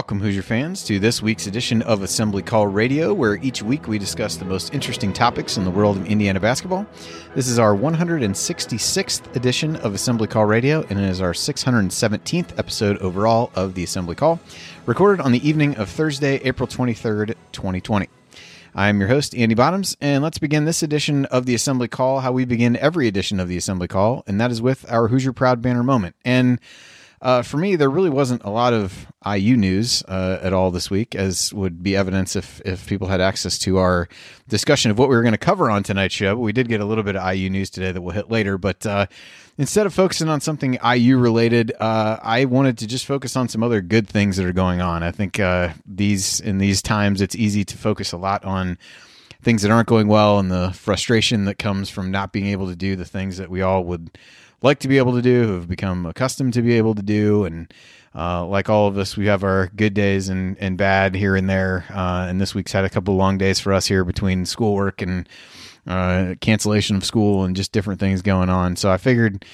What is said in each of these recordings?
Welcome, Hoosier fans, to this week's edition of Assembly Call Radio, where each week we discuss the most interesting topics in the world of Indiana basketball. This is our 166th edition of Assembly Call Radio, and it is our 617th episode overall of the Assembly Call, recorded on the evening of Thursday, April 23rd, 2020. I'm your host, Andy Bottoms, and let's begin this edition of the Assembly Call how we begin every edition of the Assembly Call, and that is with our Hoosier Proud banner moment. And uh, for me, there really wasn't a lot of IU news uh, at all this week, as would be evidence if if people had access to our discussion of what we were going to cover on tonight's show. But we did get a little bit of IU news today that we'll hit later. But uh, instead of focusing on something IU related, uh, I wanted to just focus on some other good things that are going on. I think uh, these in these times, it's easy to focus a lot on things that aren't going well and the frustration that comes from not being able to do the things that we all would like to be able to do, who have become accustomed to be able to do. And uh, like all of us, we have our good days and, and bad here and there. Uh, and this week's had a couple long days for us here between schoolwork and uh, cancellation of school and just different things going on. So I figured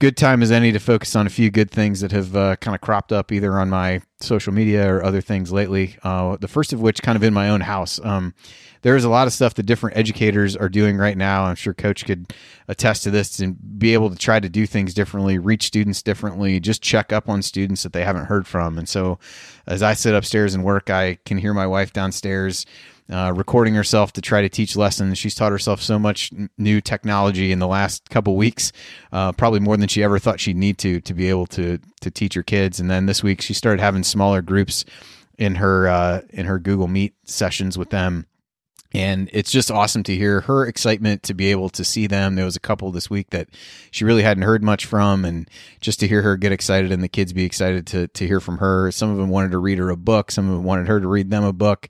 good time as any to focus on a few good things that have uh, kind of cropped up either on my social media or other things lately. Uh, the first of which, kind of in my own house. Um, there is a lot of stuff that different educators are doing right now. I'm sure Coach could attest to this and be able to try to do things differently, reach students differently, just check up on students that they haven't heard from. And so, as I sit upstairs and work, I can hear my wife downstairs uh, recording herself to try to teach lessons. She's taught herself so much new technology in the last couple weeks, uh, probably more than she ever thought she'd need to to be able to to teach her kids. And then this week she started having smaller groups in her uh, in her Google Meet sessions with them and it's just awesome to hear her excitement to be able to see them. There was a couple this week that she really hadn't heard much from, and just to hear her get excited and the kids be excited to to hear from her. Some of them wanted to read her a book. Some of them wanted her to read them a book.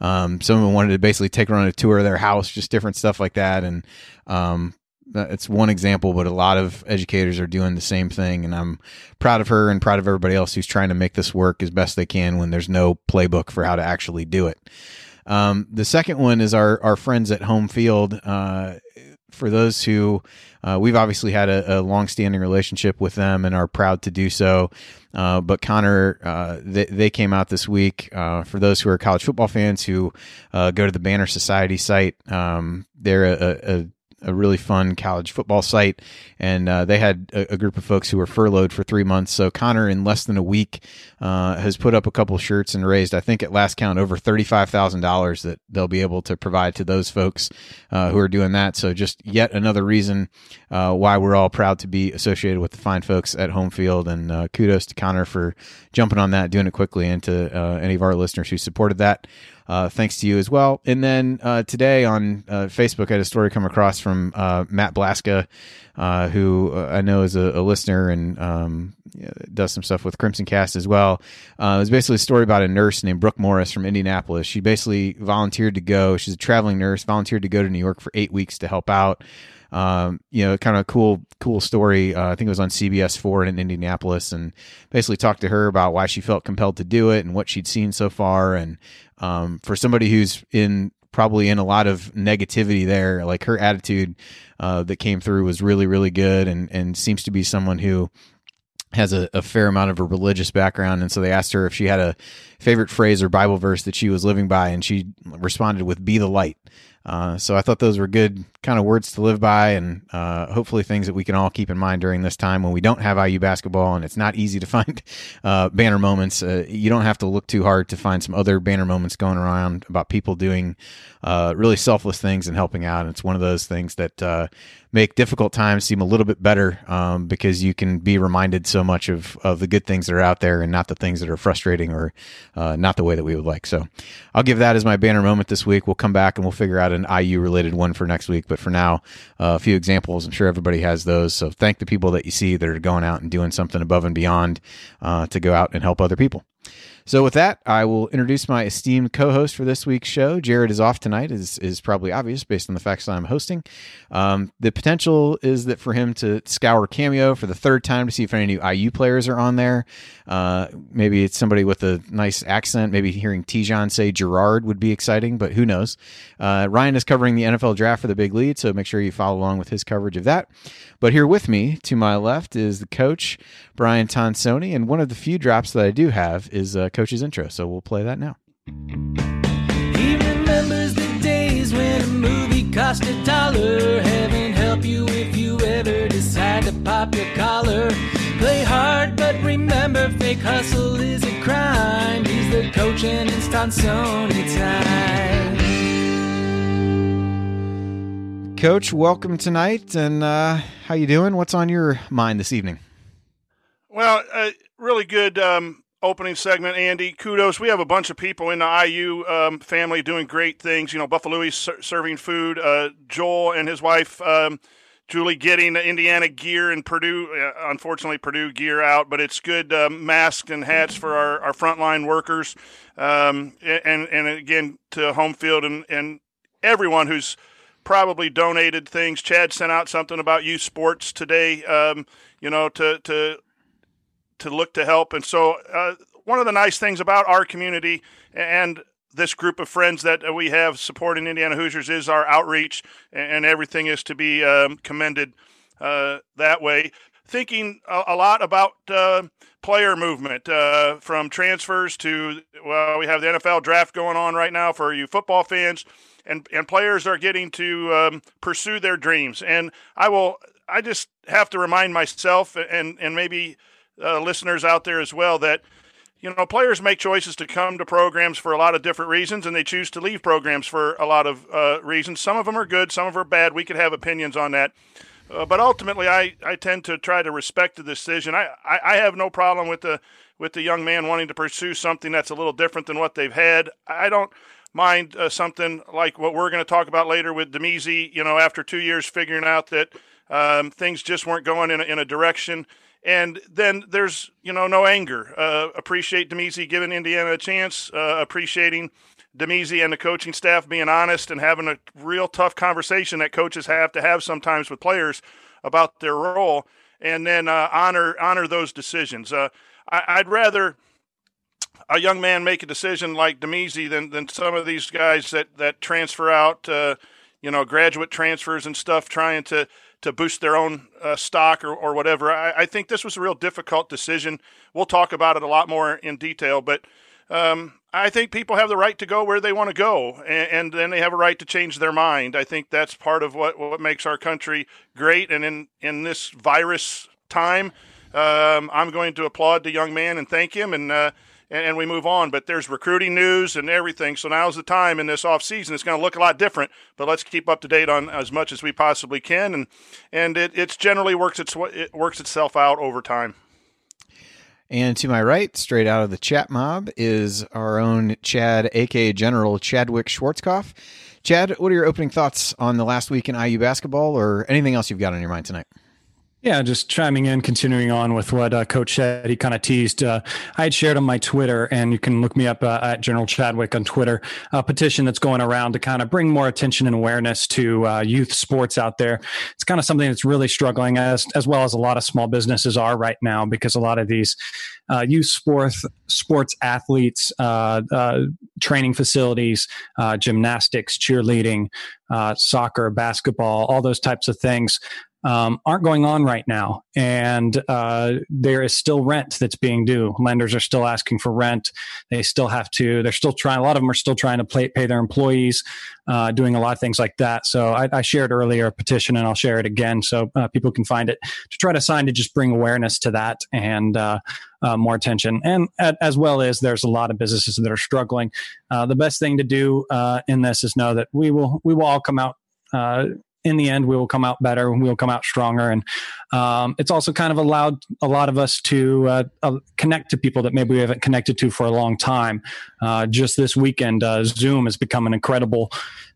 Um, some of them wanted to basically take her on a tour of their house, just different stuff like that. And um, it's one example, but a lot of educators are doing the same thing, and I'm proud of her and proud of everybody else who's trying to make this work as best they can when there's no playbook for how to actually do it. Um, the second one is our our friends at Home Field. Uh, for those who uh, we've obviously had a, a long-standing relationship with them and are proud to do so. Uh, but Connor, uh, they, they, came out this week. Uh, for those who are college football fans who uh, go to the Banner Society site, um, they're a, a a really fun college football site, and uh, they had a, a, group of folks who were furloughed for three months. So Connor, in less than a week, uh, has put up a couple shirts and raised, I think, at last count, over thirty-five thousand dollars that they'll be able to provide to those folks uh, who are doing that. So just yet another reason uh, why we're all proud to be associated with the fine folks at Home Field, and uh, kudos to Connor for jumping on that, doing it quickly, and to any of our listeners who supported that. Uh, thanks to you as well. And then uh, today on uh, Facebook, I had a story come across from uh, Matt Blaska, uh, who uh, I know is a, a listener and um, does some stuff with Crimson Cast as well. it was basically a story about a nurse named Brooke Morris from Indianapolis. She basically volunteered to go. She's a traveling nurse, volunteered to go to New York for eight weeks to help out. Um, you know, kind of a cool, cool story. Uh, I think it was on CBS four in Indianapolis, and basically talked to her about why she felt compelled to do it and what she'd seen so far, and um, for somebody who's in probably in a lot of negativity there, like her attitude uh, that came through was really really good, and and seems to be someone who has a, a, fair amount of a religious background. And so they asked her if she had a favorite phrase or bible verse that she was living by and she responded with be the light uh, so I thought those were good kind of words to live by, and uh, hopefully things that we can all keep in mind during this time when we don't have IU basketball and it's not easy to find uh, banner moments. Uh, you don't have to look too hard to find some other banner moments going around about people doing uh, really selfless things and helping out. And it's one of those things that uh, make difficult times seem a little bit better um, because you can be reminded so much of, of the good things that are out there and not the things that are frustrating or not the way that we would like. So I'll give that as my banner moment this week. We'll come back and we'll figure out an IU related one for next week. But for now, uh, a few examples. I'm sure everybody has those. So thank the people that you see that are going out and doing something above and beyond uh, to go out and help other people. So with that, I will introduce my esteemed co-host for this week's show. Jared is off tonight, is is probably obvious based on the facts that I'm hosting. Um, the potential is that for him to scour Cameo for the third time to see if any new IU players are on there. Uh, maybe it's somebody with a nice accent. Maybe hearing Tijan say Gerard would be exciting, but who knows? Uh, Ryan is covering the NFL draft for the Big Lead, so make sure you follow along with his coverage of that. But here with me to my left is the coach Brian Tonsoni, and one of the few drops that I do have is is uh, Coach's intro. So we'll play that now. He remembers the days when a movie cost a dollar. Heaven help you if you ever decide to pop your collar. Play hard, but remember, fake hustle is a crime. He's the coach and it's Sony time. Coach, welcome tonight, and uh, how you doing? What's on your mind this evening? Well, uh, really good um, opening segment, Andy. Kudos. We have a bunch of people in the IU um, family doing great things. You know, Buffalo ser- serving food. Uh, Joel and his wife um, Julie getting Indiana gear and Purdue. Uh, unfortunately, Purdue gear out, but it's good uh, masks and hats for our, our frontline workers. Um, and and again to home field and and everyone who's probably donated things. Chad sent out something about youth sports today, um, you know, to to to look to help. And so, uh, one of the nice things about our community and this group of friends that we have supporting Indiana Hoosiers is our outreach, and everything is to be um, commended uh, that way. Thinking a, a lot about uh, player movement uh, from transfers to well, we have the NFL draft going on right now for you football fans and and players are getting to um, pursue their dreams. And I will, I just have to remind myself and and maybe uh, listeners out there as well that you know players make choices to come to programs for a lot of different reasons, and they choose to leave programs for a lot of uh, reasons. Some of them are good, some of them are bad. We could have opinions on that. Uh, but ultimately, I, I tend to try to respect the decision. I, I, I have no problem with the with the young man wanting to pursue something that's a little different than what they've had. I don't mind uh, something like what we're going to talk about later with Damezi, you know, after two years figuring out that um, things just weren't going in a, in a direction. And then there's, you know, no anger. Uh, appreciate Damezi giving Indiana a chance, uh, appreciating Damezi and the coaching staff being honest and having a real tough conversation that coaches have to have sometimes with players about their role, and then uh, honor honor those decisions. Uh, I, would rather – a young man make a decision like Damezi than than some of these guys that that transfer out, uh, you know, graduate transfers and stuff, trying to to boost their own uh, stock or, or whatever. I, I, think this was a real difficult decision. We'll talk about it a lot more in detail, but um, I think people have the right to go where they want to go, and, and, then they have a right to change their mind. I think that's part of what, what makes our country great. And in, in this virus time, um, I'm going to applaud the young man and thank him. And uh, and, and, we move on. But there's recruiting news and everything. So now's the time in this off season. It's going to look a lot different, but let's keep up to date on as much as we possibly can. And and it it's generally works its it works itself out over time. And to my right, straight out of the chat mob, is our own Chad, aka General Chadwick Schwarzkopf. Chad, what are your opening thoughts on the last week in IU basketball, or anything else you've got on your mind tonight? Yeah, just chiming in, continuing on with what uh, Coach said. He kind of teased. Uh, I had shared on my Twitter, and you can look me up uh, at General Chadwick on Twitter, a petition that's going around to kind of bring more attention and awareness to uh, youth sports out there. It's kind of something that's really struggling, as as well as a lot of small businesses are right now, because a lot of these uh, youth sports sports athletes, uh, training facilities, gymnastics, cheerleading, soccer, basketball, all those types of things um, aren't going on right now. And uh, there is still rent that's being due. Lenders are still asking for rent. They still have to, they're still trying, a lot of them are still trying to pay, pay their employees, uh, doing a lot of things like that. So I, I, shared earlier a petition and I'll share it again so uh, people can find it to try to sign to just bring awareness to that and uh, uh, more attention. And as well as there's a lot of businesses that are struggling. Uh, the best thing to do in this is know that we will, we will all come out uh, in the end, we will come out better. And we will come out stronger, and um, it's also kind of allowed a lot of us to uh, uh, connect to people that maybe we haven't connected to for a long time. Uh, just this weekend, uh, Zoom has become an incredible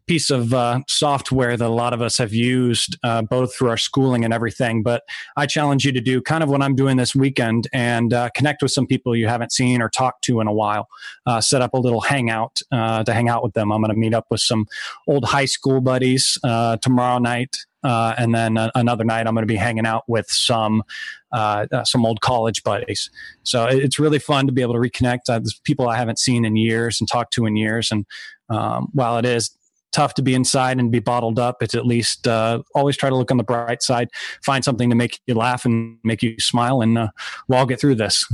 piece of uh, software that a lot of us have used uh, both through our schooling and everything. But I challenge you to do kind of what I'm doing this weekend and uh, connect with some people you haven't seen or talked to in a while. Uh, set up a little hangout uh, to hang out with them. I'm going to meet up with some old high school buddies uh, tomorrow night. and then another night, I'm going to be hanging out with some some old college buddies. So it's really fun to be able to reconnect. there's people I haven't seen in years and talked to in years. And um, while it is tough to be inside and be bottled up. It's at least uh, always try to look on the bright side, find something to make you laugh and make you smile, and uh, we'll all get through this.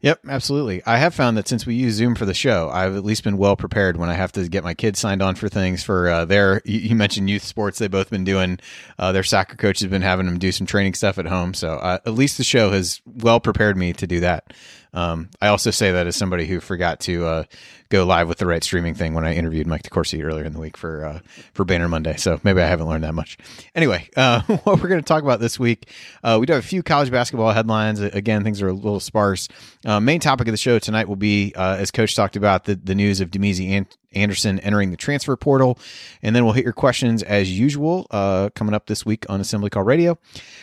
Yep, absolutely. I have found that since we use Zoom for the show, I've at least been well prepared when I have to get my kids signed on for things for uh, their. You mentioned youth sports; they've both been doing. Uh, their soccer coach has been having them do some training stuff at home, so uh, at least the show has well prepared me to do that. Um, I also say that as somebody who forgot to uh, go live with the right streaming thing when I interviewed Mike DeCourcy earlier in the week for uh, for Banner Monday. So maybe I haven't learned that much. Anyway, uh, what we're going to talk about this week, uh, we do have a few college basketball headlines. Again, things are a little sparse. Uh, main topic of the show tonight will be, uh, as Coach talked about, the, the news of Damezi Anderson entering the transfer portal. And then we'll hit your questions as usual uh, coming up this week on Assembly Call Radio.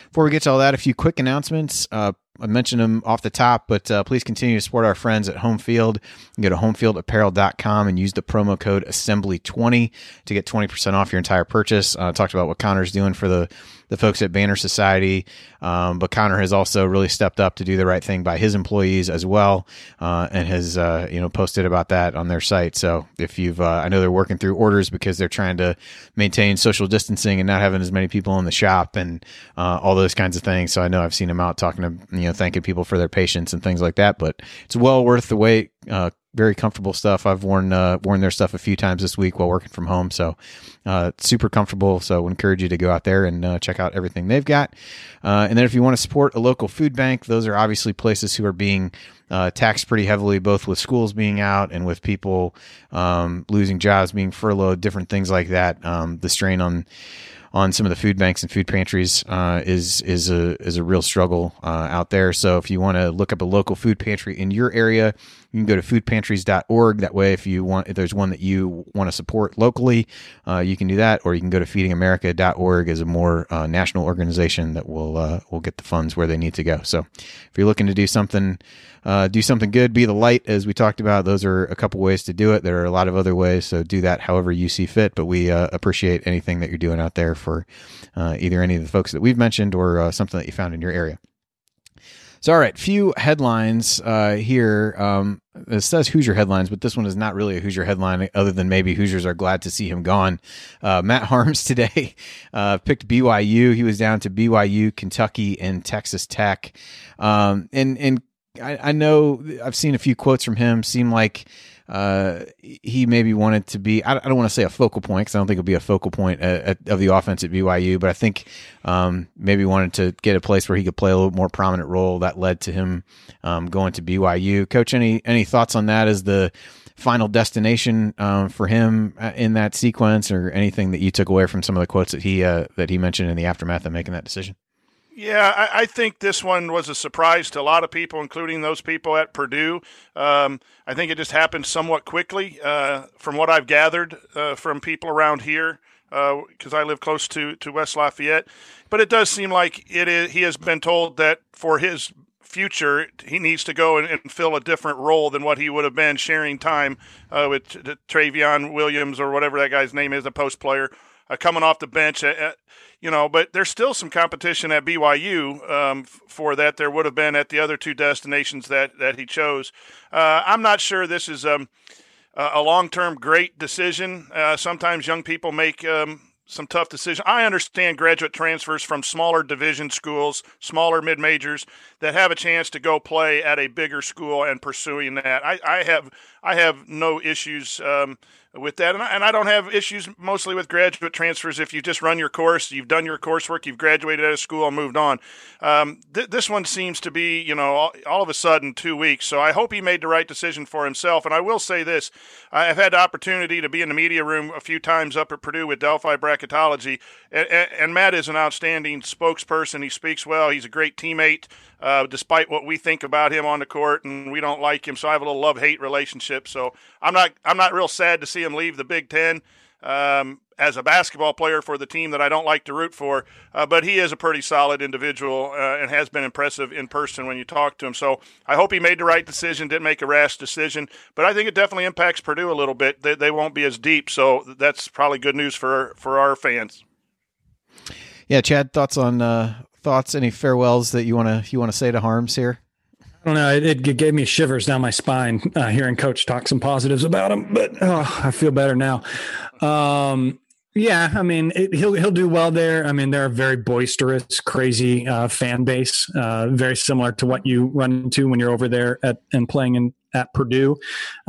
Before we get to all that, a few quick announcements. Uh, I mentioned them off the top, but uh, please continue to support our friends at Home Field. Go to homefieldapparel.com and use the promo code assembly20 to get 20% off your entire purchase. Uh, talked about what Connor's doing for the the folks at Banner Society. Um, but Connor has also really stepped up to do the right thing by his employees as well, uh, and has uh, you know posted about that on their site. So if you've, uh, I know they're working through orders because they're trying to maintain social distancing and not having as many people in the shop and uh, all those kinds of things. So I know I've seen them out talking to you know thanking people for their patience and things like that. But it's well worth the wait uh, very comfortable stuff. I've worn uh, worn their stuff a few times this week while working from home, so uh, super comfortable. So encourage you to go out there and uh, check out everything they've got. Uh, and then if you want to support a local food bank, those are obviously places who are being uh, taxed pretty heavily, both with schools being out and with people um, losing jobs, being furloughed, different things like that. Um, the strain on on some of the food banks and food pantries uh, is is a is a real struggle uh, out there. So if you want to look up a local food pantry in your area, you can go to foodpantries.org. That way, if you want, if there's one that you want to support locally, uh, you can do that, or you can go to feedingamerica.org as a more uh, national organization that will uh, will get the funds where they need to go. So if you're looking to do something uh, do something good, be the light, as we talked about. Those are a couple ways to do it. There are a lot of other ways, so do that however you see fit. But we uh, appreciate anything that you're doing out there for uh, either any of the folks that we've mentioned or something that you found in your area. So, all right, few headlines uh, here. Um, it says Hoosier headlines, but this one is not really a Hoosier headline, other than maybe Hoosiers are glad to see him gone. Uh, Matt Haarms today uh, picked BYU. He was down to BYU, Kentucky, and Texas Tech. Um, and and I, I know I've seen a few quotes from him seem like uh, he maybe wanted to be, I, I don't want to say a focal point because I don't think it'll be a focal point at, at, of the offense at BYU, but I think um, maybe wanted to get a place where he could play a little more prominent role that led to him um, going to BYU. Coach, any, any thoughts on that as the final destination um, for him uh, in that sequence or anything that you took away from some of the quotes that he, uh, that he mentioned in the aftermath of making that decision? Yeah, I, I, think this one was a surprise to a lot of people, including those people at Purdue. Um, I think it just happened somewhat quickly, uh, from what I've gathered uh, from people around here, because uh, I live close to, to West Lafayette. But it does seem like it is, he has been told that for his future, he needs to go and, and fill a different role than what he would have been sharing time uh, with Trevion Williams or whatever that guy's name is, a post player, uh, coming off the bench. Uh, you know, but there's still some competition at BYU um, for that. There would have been at the other two destinations that that he chose. Uh, I'm not sure this is um, a long-term great decision. Uh, sometimes young people make um, some tough decisions. I understand graduate transfers from smaller division schools, smaller mid majors that have a chance to go play at a bigger school and pursuing that. I, I have I have no issues um, with that. And I, and I don't have issues mostly with graduate transfers. If you just run your course, you've done your coursework, you've graduated out of school and moved on. Um, th- this one seems to be, you know, all, all, of a sudden two weeks. So I hope he made the right decision for himself. And I will say this I've had the opportunity to be in the media room a few times up at Purdue with Delphi Bracketology. And, and Matt is an outstanding spokesperson. He speaks well, he's a great teammate. Uh, despite what we think about him on the court, and we don't like him. So I have a little love hate relationship. So I'm not I'm not real sad to see him leave the Big Ten. Um, as a basketball player for the team that I don't like to root for, uh, but he is a pretty solid individual uh, and has been impressive in person when you talk to him. So I hope he made the right decision, didn't make a rash decision, but I think it definitely impacts Purdue a little bit. They, they won't be as deep, so that's probably good news for for our fans. Yeah, Chad, thoughts on uh, thoughts? Any farewells that you want to you want to say to Haarms here? I don't know. It, it, gave me shivers down my spine uh, hearing Coach talk some positives about him, but oh, I feel better now. Um, Yeah, I mean it, he'll he'll do well there. I mean they're a very boisterous, crazy uh, fan base, uh, very similar to what you run into when you're over there at and playing in at Purdue.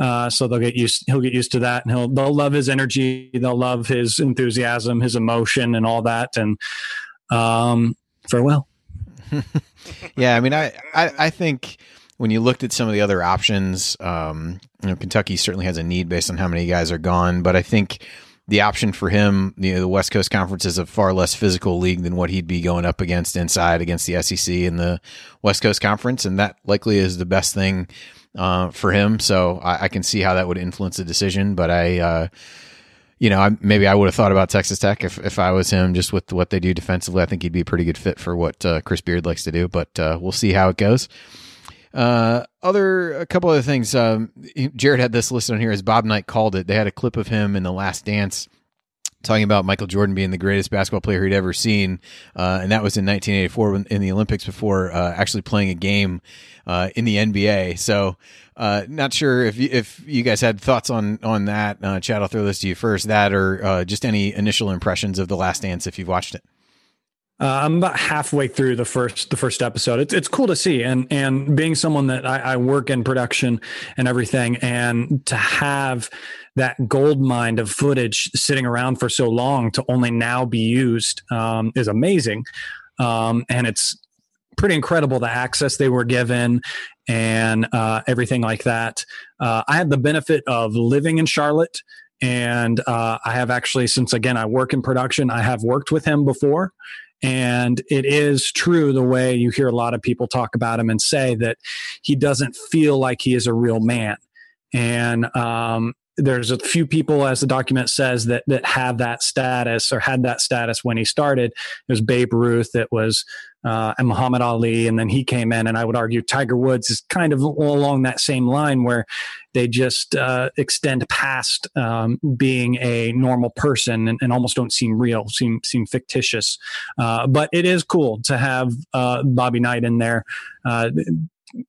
Uh, so they'll get used. He'll get used to that, and he'll they'll love his energy. They'll love his enthusiasm, his emotion, and all that. And um, farewell. yeah, I mean, I, I I think when you looked at some of the other options, um, you know, Kentucky certainly has a need based on how many guys are gone, but I think the option for him, you know, the West Coast Conference is a far less physical league than what he'd be going up against inside against the SEC and the West Coast Conference, and that likely is the best thing uh, for him. So I, I, can see how that would influence the decision, but I. Uh, you know, I, maybe I would have thought about Texas Tech if, if I was him, just with what they do defensively. I think he'd be a pretty good fit for what uh, Chris Beard likes to do, but uh, we'll see how it goes. Uh, other a couple other things. Um, Jared had this listed on here as Bob Knight called it. They had a clip of him in the Last Dance talking about Michael Jordan being the greatest basketball player he'd ever seen, uh, and that was in 1984 in the Olympics before uh, actually playing a game uh, in the NBA. So, uh, not sure if you, if you guys had thoughts on on that. Uh, Chad, I'll throw this to you first. That or uh, just any initial impressions of the Last Dance if you've watched it. Uh, I'm about halfway through the first the first episode. It's it's cool to see, and and being someone that I, I, work in production and everything, and to have that gold mine of footage sitting around for so long to only now be used um, is amazing, um, and it's pretty incredible the access they were given and uh, everything like that. Uh, I had the benefit of living in Charlotte and uh, I have actually, since again I work in production, I have worked with him before, and it is true the way you hear a lot of people talk about him and say that he doesn't feel like he is a real man. And um, there's a few people, as the document says, that that have that status or had that status when he started. Was Babe Ruth, that was uh, and Muhammad Ali, and then he came in. And I would argue Tiger Woods is kind of along that same line where they just uh, extend past um, being a normal person and, and, almost don't seem real, seem seem fictitious. Uh, but it is cool to have uh, Bobby Knight in there. Uh,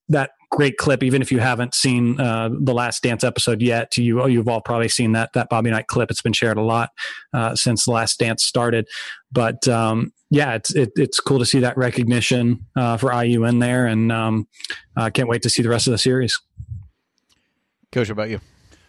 that great clip. Even if you haven't seen uh, the Last Dance episode yet, you you've all probably seen that that Bobby Knight clip. It's been shared a lot uh, since the Last Dance started. But um, yeah, it's it, it's cool to see that recognition uh, for IU in there, and um, I can't wait to see the rest of the series. Coach, how about you?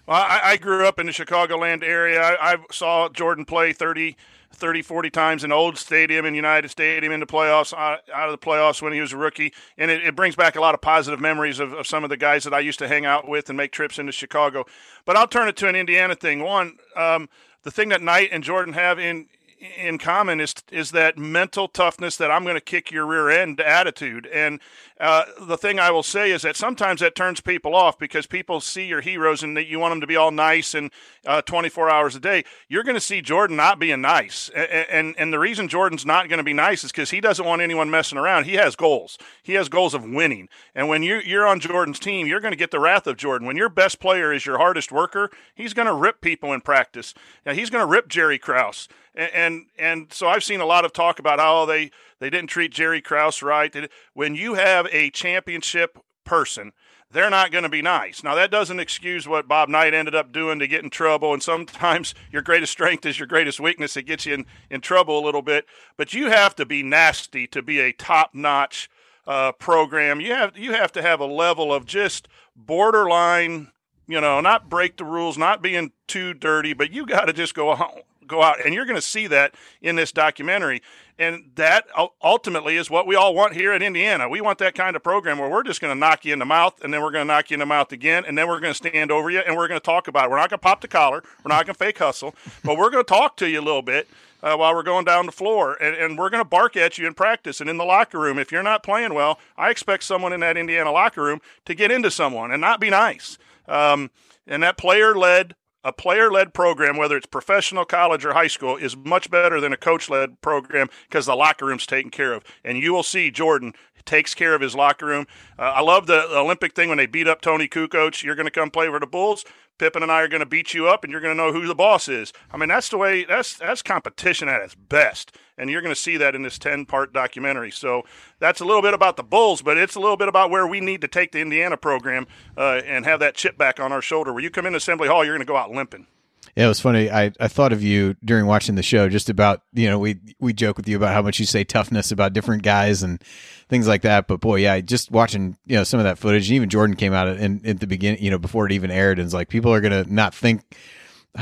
Well, I, I grew up in the Chicagoland area. I, I saw Jordan play 30 30, 40 times in Old Stadium and United Stadium in the playoffs, out, of the playoffs when he was a rookie. And it, it brings back a lot of positive memories of, of, some of the guys that I used to hang out with and make trips into Chicago. But I'll turn it to an Indiana thing. One, um, the thing that Knight and Jordan have in in common is is that mental toughness that I'm going to kick your rear end attitude. And uh, the thing I will say is that sometimes that turns people off because people see your heroes and that you want them to be all nice and uh, 24 hours a day. You're going to see Jordan not being nice, and and, and the reason Jordan's not going to be nice is because he doesn't want anyone messing around. He has goals. He has goals of winning. And when you you're on Jordan's team, you're going to get the wrath of Jordan. When your best player is your hardest worker, he's going to rip people in practice. Now, he's going to rip Jerry Krause and, and and so I've seen a lot of talk about how they they didn't treat Jerry Krause right. When you have a championship person, they're not going to be nice. Now that doesn't excuse what Bob Knight ended up doing to get in trouble, and sometimes your greatest strength is your greatest weakness. It gets you in, in trouble a little bit, but you have to be nasty to be a top notch uh, program. You have you have to have a level of just borderline you know, not break the rules, not being too dirty, but you got to just go go out, and you're going to see that in this documentary. And that ultimately is what we all want here at Indiana. We want that kind of program where we're just going to knock you in the mouth, and then we're going to knock you in the mouth again, and then we're going to stand over you, and we're going to talk about it. We're not going to pop the collar, we're not going to fake hustle, but we're going to talk to you a little bit. Uh, while we're going down the floor, and, and we're going to bark at you in practice and in the locker room. If you're not playing well, I expect someone in that Indiana locker room to get into someone and not be nice. Um, and that player led a player led program, whether it's professional, college, or high school, is much better than a coach led program because the locker room's taken care of. And you will see Jordan takes care of his locker room. Uh, I love the Olympic thing when they beat up Toni Kukoc. You're going to come play for the Bulls. Pippen and I are going to beat you up, and you're going to know who the boss is. I mean, that's the way. That's that's competition at its best, and you're going to see that in this ten part documentary. So that's a little bit about the Bulls, but it's a little bit about where we need to take the Indiana program uh, and have that chip back on our shoulder. Where you come in Assembly Hall, you're going to go out limping. Yeah, it was funny. I, I thought of you during watching the show just about, you know, we we joke with you about how much you say toughness about different guys and things like that. But boy, yeah, just watching, you know, some of that footage. Even Jordan came out in, at the beginning, you know, before it even aired and was like, people are going to not think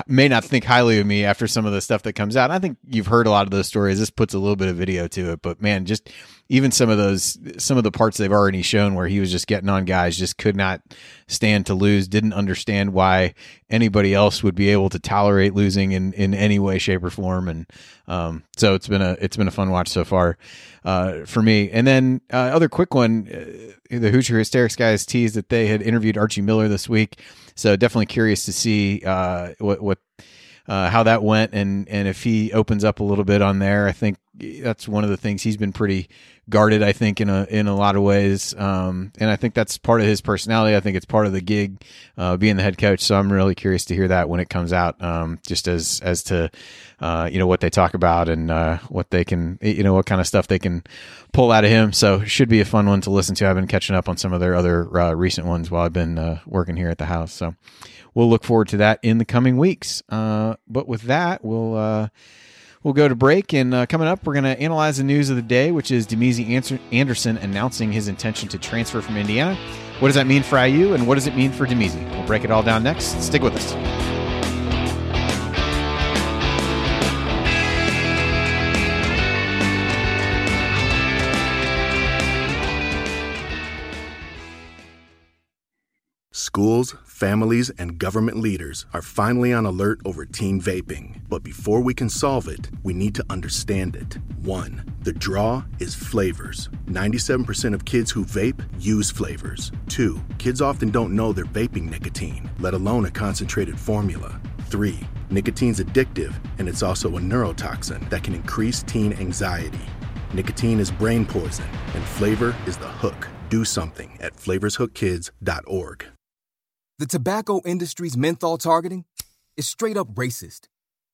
may not think highly of me after some of the stuff that comes out. I think you've heard a lot of those stories. This puts a little bit of video to it, but man, just even some of those, some of the parts they've already shown where he was just getting on guys, just could not stand to lose, didn't understand why anybody else would be able to tolerate losing in, in any way, shape, or form. And um, so it's been a it's been a fun watch so far uh, for me. And then uh, other quick one, uh, the Hoosier Hysterics guys teased that they had interviewed Archie Miller this week. So definitely curious to see uh, what what uh, how that went and and if he opens up a little bit on there. I think that's one of the things he's been pretty guarded. I think in a in a lot of ways, um, and I think that's part of his personality. I think it's part of the gig, uh, being the head coach. So I'm really curious to hear that when it comes out, um, just as as to uh, you know what they talk about and uh, what they can you know what kind of stuff they can pull out of him. So should be a fun one to listen to. I've been catching up on some of their other uh, recent ones while I've been uh, working here at the house. So we'll look forward to that in the coming weeks. Uh, but with that, we'll we'll go to break. And uh, coming up, we're going to analyze the news of the day, which is Damezi Anderson announcing his intention to transfer from Indiana. What does that mean for IU, and what does it mean for Damezi? We'll break it all down next. Stick with us. Schools, families, and government leaders are finally on alert over teen vaping. But before we can solve it, we need to understand it. One, the draw is flavors. 97% of kids who vape use flavors. Two, kids often don't know they're vaping nicotine, let alone a concentrated formula. Three, nicotine's addictive, and it's also a neurotoxin that can increase teen anxiety. Nicotine is brain poison, and flavor is the hook. Do something at flavorshookkids.org. The tobacco industry's menthol targeting is straight up racist.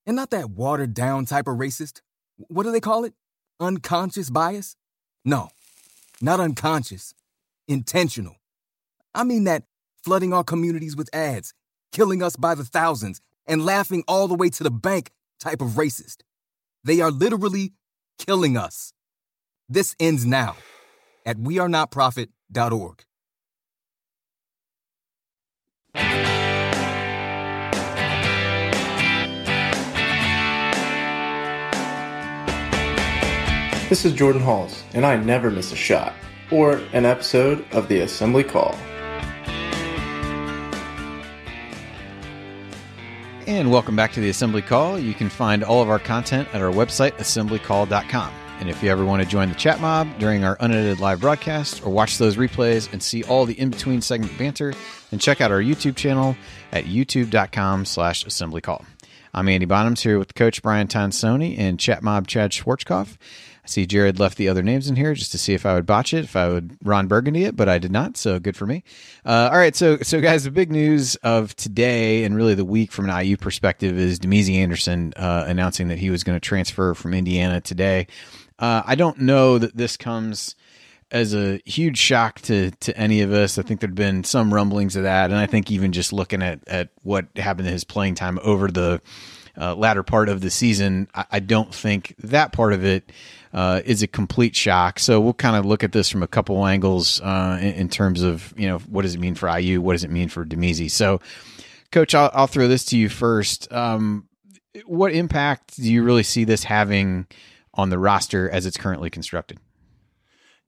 And not that watered down type of racist. What do they call it? Unconscious bias? No, not unconscious. Intentional. I mean that flooding our communities with ads, killing us by the thousands, and laughing all the way to the bank type of racist. They are literally killing us. This ends now at wearenotprofit.org. This is Jordan Hulls, and I never miss a shot or an episode of the Assembly Call. And welcome back to the Assembly Call. You can find all of our content at our website, assemblycall.com. And if you ever want to join the chat mob during our unedited live broadcast or watch those replays and see all the in-between segment banter, then check out our YouTube channel at youtube.com slash assemblycall. I'm Andy Bottoms here with Coach Brian Tonsoni and chat mob Chad Schwarzkopf. I see Jared left the other names in here just to see if I would botch it, if I would Ron Burgundy it, but I did not. So good for me. Uh, all right, so so guys, the big news of today and really the week from an IU perspective is Damezi Anderson uh, announcing that he was going to transfer from Indiana today. Uh, I don't know that this comes as a huge shock to to any of us. I think there'd been some rumblings of that, and I think even just looking at at what happened to his playing time over the uh, latter part of the season, I, I, don't think that part of it uh, is a complete shock. So we'll kind of look at this from a couple angles uh, in, in, terms of you know what does it mean for IU, what does it mean for Damezi. So, Coach, I'll, I'll throw this to you first. Um, what impact do you really see this having on the roster as it's currently constructed?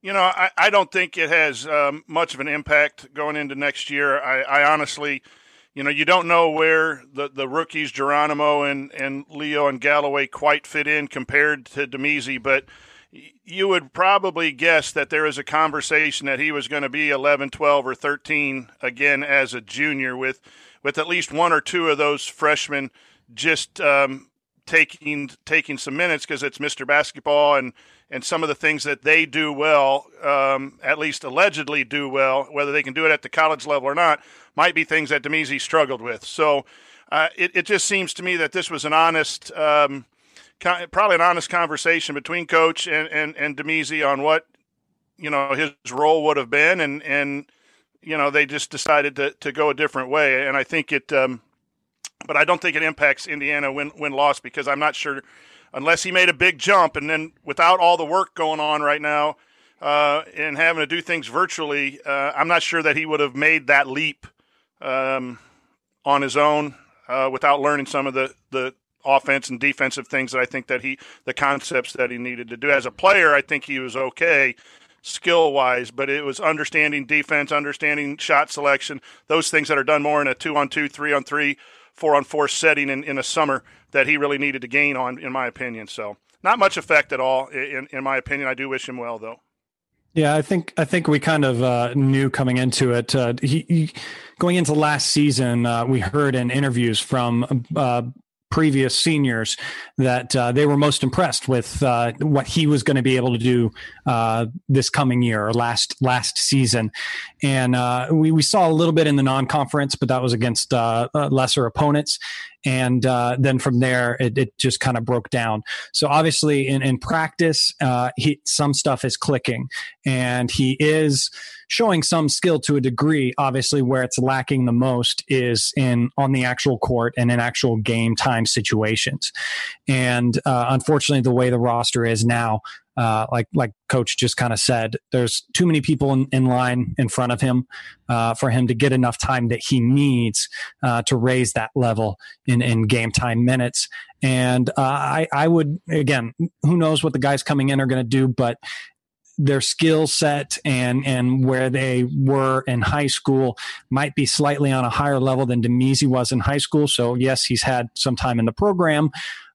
You know, I, I don't think it has um, much of an impact going into next year. I, I honestly you know, you don't know where the, the rookies Geronimo and, and Leal and Galloway quite fit in compared to Damezi, but you would probably guess that there is a conversation that he was going to be 11, 12, or 13 again as a junior with with at least one or two of those freshmen just um, taking taking some minutes because it's Mr. Basketball and and some of the things that they do well, um, at least allegedly do well, whether they can do it at the college level or not, might be things that Damezi struggled with. So uh, it, it just seems to me that this was an honest, um, probably an honest conversation between coach and, and, and Damezi on what, you know, his role would have been. And, and, you know, they just decided to, to go a different way. And I think it, um, but I don't think it impacts Indiana win win loss because I'm not sure unless he made a big jump and then without all the work going on right now uh, and having to do things virtually, uh, I'm not sure that he would have made that leap um, on his own uh, without learning some of the the offense and defensive things that I think that he the concepts that he needed to do as a player. I think he was okay skill wise, but it was understanding defense, understanding shot selection, those things that are done more in a two on two, three on three, four on four setting in, in a summer that he really needed to gain on, in my opinion. So not much effect at all, in, in my opinion. I do wish him well though. Yeah, I think I think we kind of uh, knew coming into it. Uh, he, he, going into last season, uh, we heard in interviews from uh, previous seniors that uh, they were most impressed with uh, what he was going to be able to do uh, this coming year or last last season, and uh, we we saw a little bit in the non-conference, but that was against uh, uh, lesser opponents, and then from there it, it just kind of broke down. So obviously in in practice, he some stuff is clicking, and he is showing some skill to a degree. Obviously, where it's lacking the most is in on the actual court and in actual game time situations. And uh, unfortunately, the way the roster is now, uh, like like coach just kind of said, there's too many people in, in line in front of him uh, for him to get enough time that he needs uh, to raise that level in, in game time minutes. And uh, I, I would again, who knows what the guys coming in are going to do, but their skill set and and where they were in high school might be slightly on a higher level than Damezi was in high school. So yes, he's had some time in the program,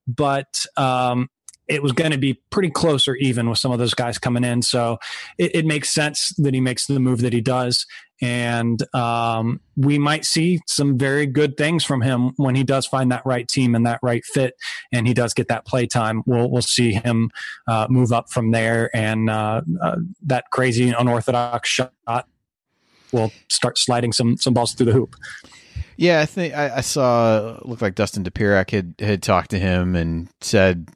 but um, it was going to be pretty close or even with some of those guys coming in. So it, it makes sense that he makes the move that he does. And um, we might see some very good things from him when he does find that right team and that right fit, and he does get that play time. We'll we'll see him uh, move up from there, and uh, uh, that crazy unorthodox shot will start sliding some some balls through the hoop. Yeah, I think I, I saw looked like Dustin Dopirak had had talked to him and said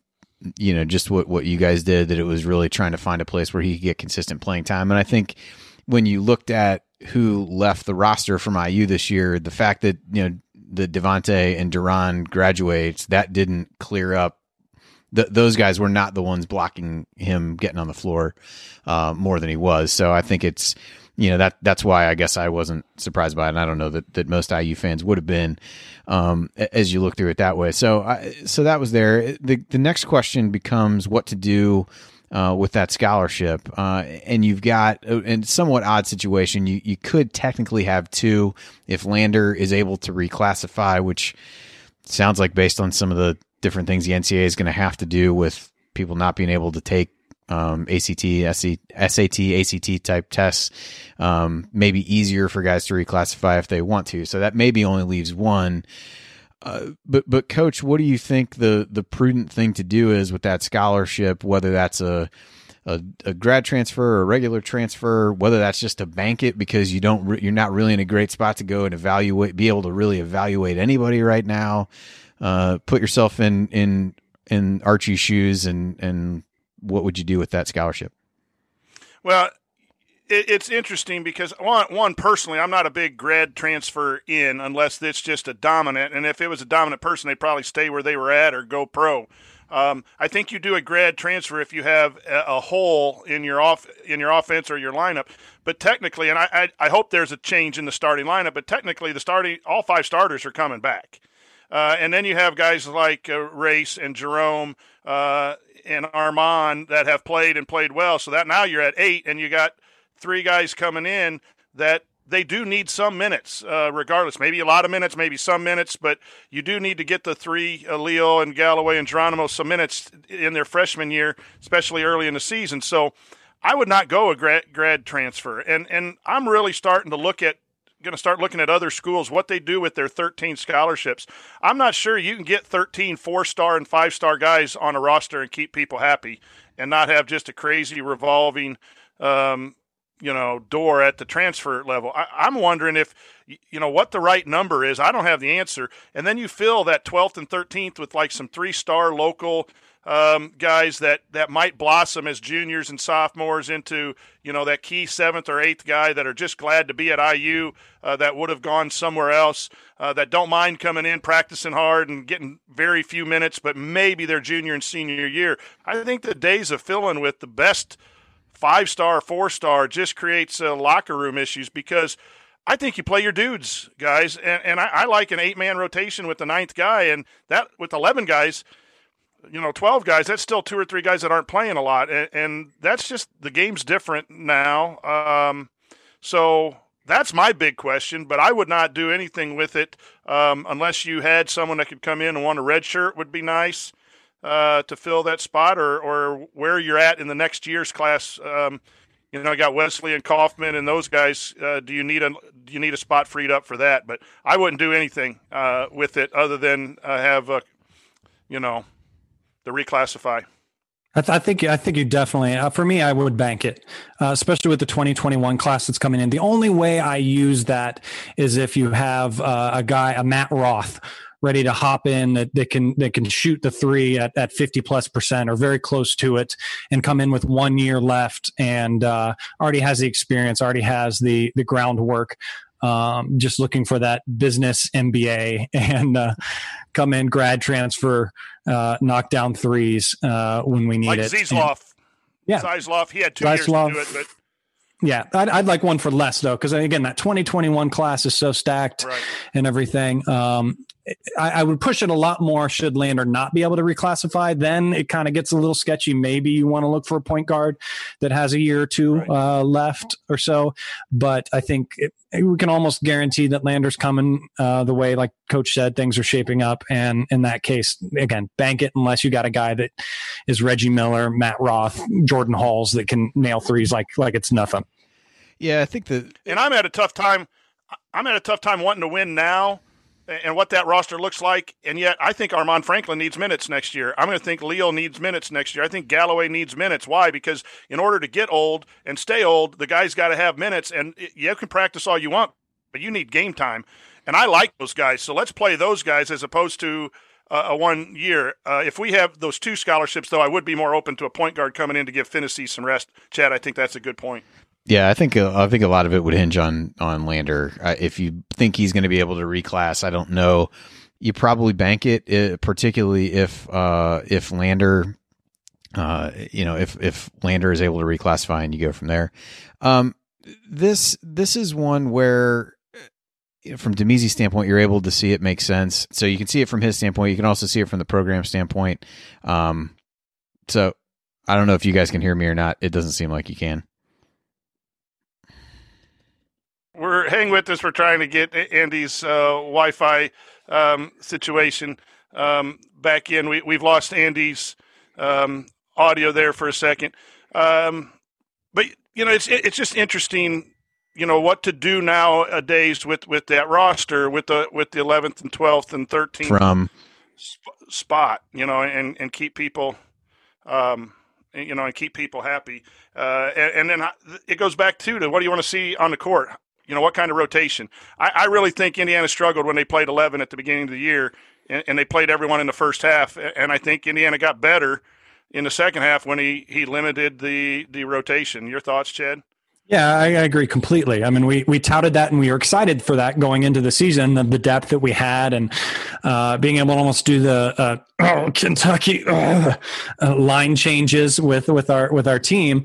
you know, just what, what you guys did, that it was really trying to find a place where he could get consistent playing time. And I think when you looked at who left the roster from IU this year, the fact that, you know, the Devonte and De'Ron graduates, that didn't clear up. The, those guys were not the ones blocking him getting on the floor uh, more than he was. So I think it's, you know that that's why I guess I wasn't surprised by it. And I don't know that, that most IU fans would have been um, as you look through it that way. So I, so that was there. The the next question becomes what to do. Uh, with that scholarship, uh, and you've got in somewhat odd situation. You you could technically have two if Lander is able to reclassify, which sounds like based on some of the different things the NCAA is going to have to do with people not being able to take um, ACT, SAT, ACT type tests, um, maybe easier for guys to reclassify if they want to. So that maybe only leaves one. Uh, but but coach, what do you think the the prudent thing to do is with that scholarship? Whether that's a a, a grad transfer or a regular transfer, whether that's just to bank it because you don't re- you're not really in a great spot to go and evaluate, be able to really evaluate anybody right now. Uh, put yourself in in in Archie's shoes and and what would you do with that scholarship? Well, it, it's interesting because one, one personally, I'm not a big grad transfer in unless it's just a dominant, and if it was a dominant person, they'd probably stay where they were at or go pro. Um, I think you do a grad transfer if you have a, a, hole in your off in your offense or your lineup. But technically, and I, I, I hope there's a change in the starting lineup. But technically, the starting all five starters are coming back. Uh, and then you have guys like uh, Race and Jerome uh, and Armaan that have played and played well. So that now you're at eight, and you got three guys coming in that they do need some minutes, uh, regardless. Maybe a lot of minutes, maybe some minutes, but you do need to get the three, uh, Leal and Galloway and Geronimo, some minutes in their freshman year, especially early in the season. So I would not go a grad, grad transfer. And, and I'm really starting to look at going to start looking at other schools, what they do with their 13 scholarships. I'm not sure you can get 13 four star and five star guys on a roster and keep people happy and not have just a crazy revolving um, you know door at the transfer level. I, I'm wondering if you know what the right number is. I don't have the answer. And then you fill that 12th and 13th with like some three star local um, guys that that might blossom as juniors and sophomores into you know that key seventh or eighth guy that are just glad to be at IU uh, that would have gone somewhere else uh, that don't mind coming in practicing hard and getting very few minutes, but maybe their junior and senior year. I think the days of filling with the best five star, four star just creates uh, locker room issues because. I think you play your dudes, guys, and, and I, I like an eight man rotation with the ninth guy, and that with eleven guys, you know, 12 guys, that's still two or three guys that aren't playing a lot. And, and that's just the game's different now. Um, so that's my big question, but I would not do anything with it um, unless you had someone that could come in and want a red shirt would be nice uh, to fill that spot or, or where you're at in the next year's class. Um, you know, I got Wesley and Kaufman and those guys. Uh, do you need a do you need a spot freed up for that? But I wouldn't do anything uh, with it other than uh, have a, you know, the reclassify. I, th- I, think I think you definitely. Uh, for me, I would bank it, uh, especially with the 2021 class that's coming in. The only way I use that is if you have uh, a guy, a Matt Roth, ready to hop in that, that can that can shoot the three at, at 50 plus percent or very close to it, and come in with one year left and uh, already has the experience, already has the the groundwork. Um, just looking for that business MBA and uh, come in grad transfer uh, knock down threes uh, when we need like it. Zeisloft. yeah, Zeisloft. He had two Zeisloft, years to do it, but yeah, I'd, I'd, like one for less though, because again, that 2021 class is so stacked right. and everything. Um, I, I, would push it a lot more should Lander not be able to reclassify. Then it kind of gets a little sketchy. Maybe you want to look for a point guard that has a year or two right. uh, left or so. But I think it, we can almost guarantee that Lander's coming uh, the way, like Coach said, things are shaping up. And in that case, again, bank it unless you got a guy that is Reggie Miller, Matt Roth, Jordan Hulls that can nail threes like like it's nothing. Yeah, I think that. And I'm at a tough time. I'm at a tough time wanting to win now and what that roster looks like. And yet, I think Armaan Franklin needs minutes next year. I'm going to think Leal needs minutes next year. I think Galloway needs minutes. Why? Because in order to get old and stay old, the guy's got to have minutes. And you can practice all you want, but you need game time. And I like those guys. So let's play those guys as opposed to uh, a one year. Uh, if we have those two scholarships, though, I would be more open to a point guard coming in to give Phinisee some rest. Chad, I think that's a good point. Yeah, I think uh, I think a lot of it would hinge on on Lander. Uh, if you think he's going to be able to reclass, I don't know. You probably bank it, uh, particularly if uh, if Lander, uh, you know, if if Lander is able to reclassify and you go from there. Um, this this is one where from Damezi's standpoint, you're able to see it make sense. So you can see it from his standpoint. You can also see it from the program standpoint. Um, so I don't know if you guys can hear me or not. It doesn't seem like you can we're hang with us. We're trying to get Andy's uh, Wi-Fi um, situation um, back in. We, we've lost Andy's um, audio there for a second, um, but you know it's it's just interesting. You know what to do nowadays with, with that roster with the with the eleventh and twelfth and thirteenth from sp- spot. You know, and and keep people. Um, you know, and keep people happy. Uh, and, and, then it goes back too to what do you want to see on the court? You know, what kind of rotation? I, I really think Indiana struggled when they played 11 at the beginning of the year, and, and, they played everyone in the first half. And I think Indiana got better in the second half when he, he limited the, the rotation. Your thoughts, Chad? Yeah, I, agree completely. I mean, we we touted that and we were excited for that going into the season, the, the depth that we had, and uh, being able to almost do the uh, oh, Kentucky uh, line changes with with our with our team.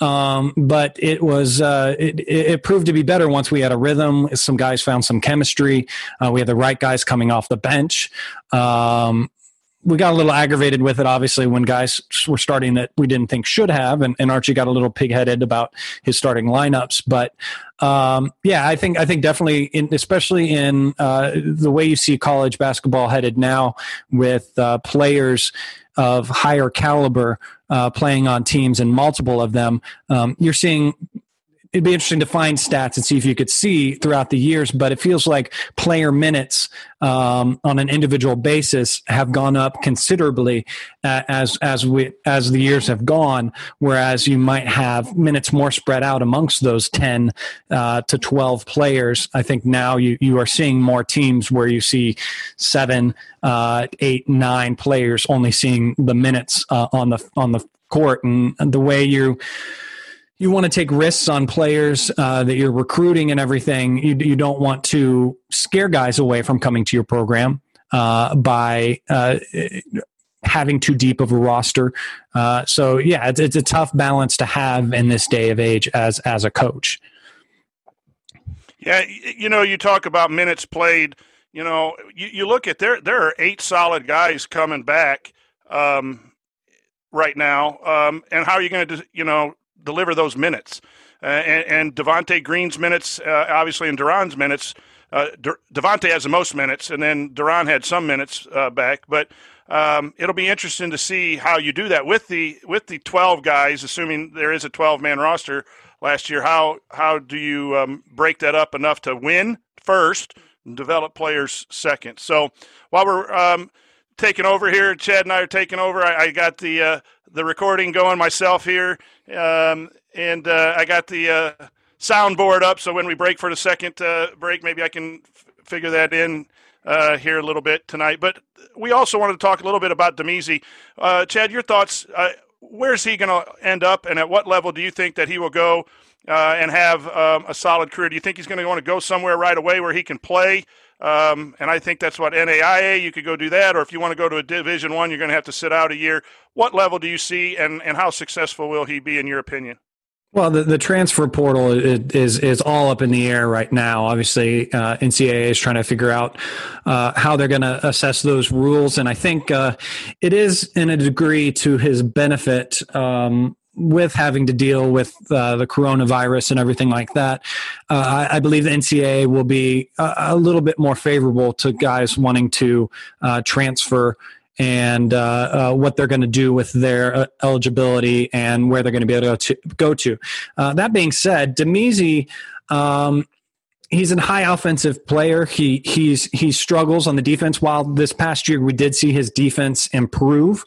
Um, but it was uh, it, it, proved to be better once we had a rhythm. Some guys found some chemistry. Uh, we had the right guys coming off the bench. Um, we got a little aggravated with it, obviously, when guys were starting that we didn't think should have, and, and Archie got a little pigheaded about his starting lineups. But um, yeah, I think I think definitely, in, especially in uh, the way you see college basketball headed now, with uh, players of higher caliber uh, playing on teams and multiple of them, um, you're seeing it'd be interesting to find stats and see if you could see throughout the years. But it feels like player minutes um, on an individual basis have gone up considerably as as we as the years have gone. Whereas you might have minutes more spread out amongst those ten uh, to twelve players. I think now you you are seeing more teams where you see seven, uh, eight, nine players only seeing the minutes uh, on the on the court, and the way you you want to take risks on players uh, that you're recruiting and everything. You, you don't want to scare guys away from coming to your program uh, by uh, having too deep of a roster. Uh, so yeah, it's, it's a tough balance to have in this day of age as as a coach. Yeah, you know, you talk about minutes played. You know, you, you look at there. There are eight solid guys coming back um, right now, um, and how are you going to, you know, deliver those minutes. Uh, and, and Devonte Green's minutes, uh, obviously, and De'Ron's minutes. Uh, De- Devonte has the most minutes, and then De'Ron had some minutes uh, back. But um, it'll be interesting to see how you do that with the with the twelve guys, assuming there is a twelve man roster last year. How how do you um, break that up enough to win first, and develop players second? So while we're um, taking over here, Chad and I are taking over. I, I got the uh, the recording going myself here, um, and uh, I got the uh, soundboard up. So when we break for the second uh, break, maybe I can f- figure that in uh, here a little bit tonight. But we also wanted to talk a little bit about Damezi. Uh, Chad, your thoughts? Where's he going to end up, and at what level do you think that he will go? and have um, a solid career. Do you think he's going to want to go somewhere right away where he can play? Um, and I think that's what NAIA. You could go do that, or if you want to go to a Division One, you're going to have to sit out a year. What level do you see, and and how successful will he be in your opinion? Well, the, the transfer portal is is all up in the air right now. Obviously, uh, NCAA is trying to figure out uh, how they're going to assess those rules, and I think uh, it is, in a degree, to his benefit. Um, with having to deal with uh, the coronavirus and everything like that, uh, I, I, believe the NCAA will be a, a, little bit more favorable to guys wanting to uh, transfer and uh, uh, what they're going to do with their uh, eligibility and where they're going to be able to go to. that being said, Damezi. Um, he's a high offensive player. He he's he struggles on the defense. While this past year we did see his defense improve,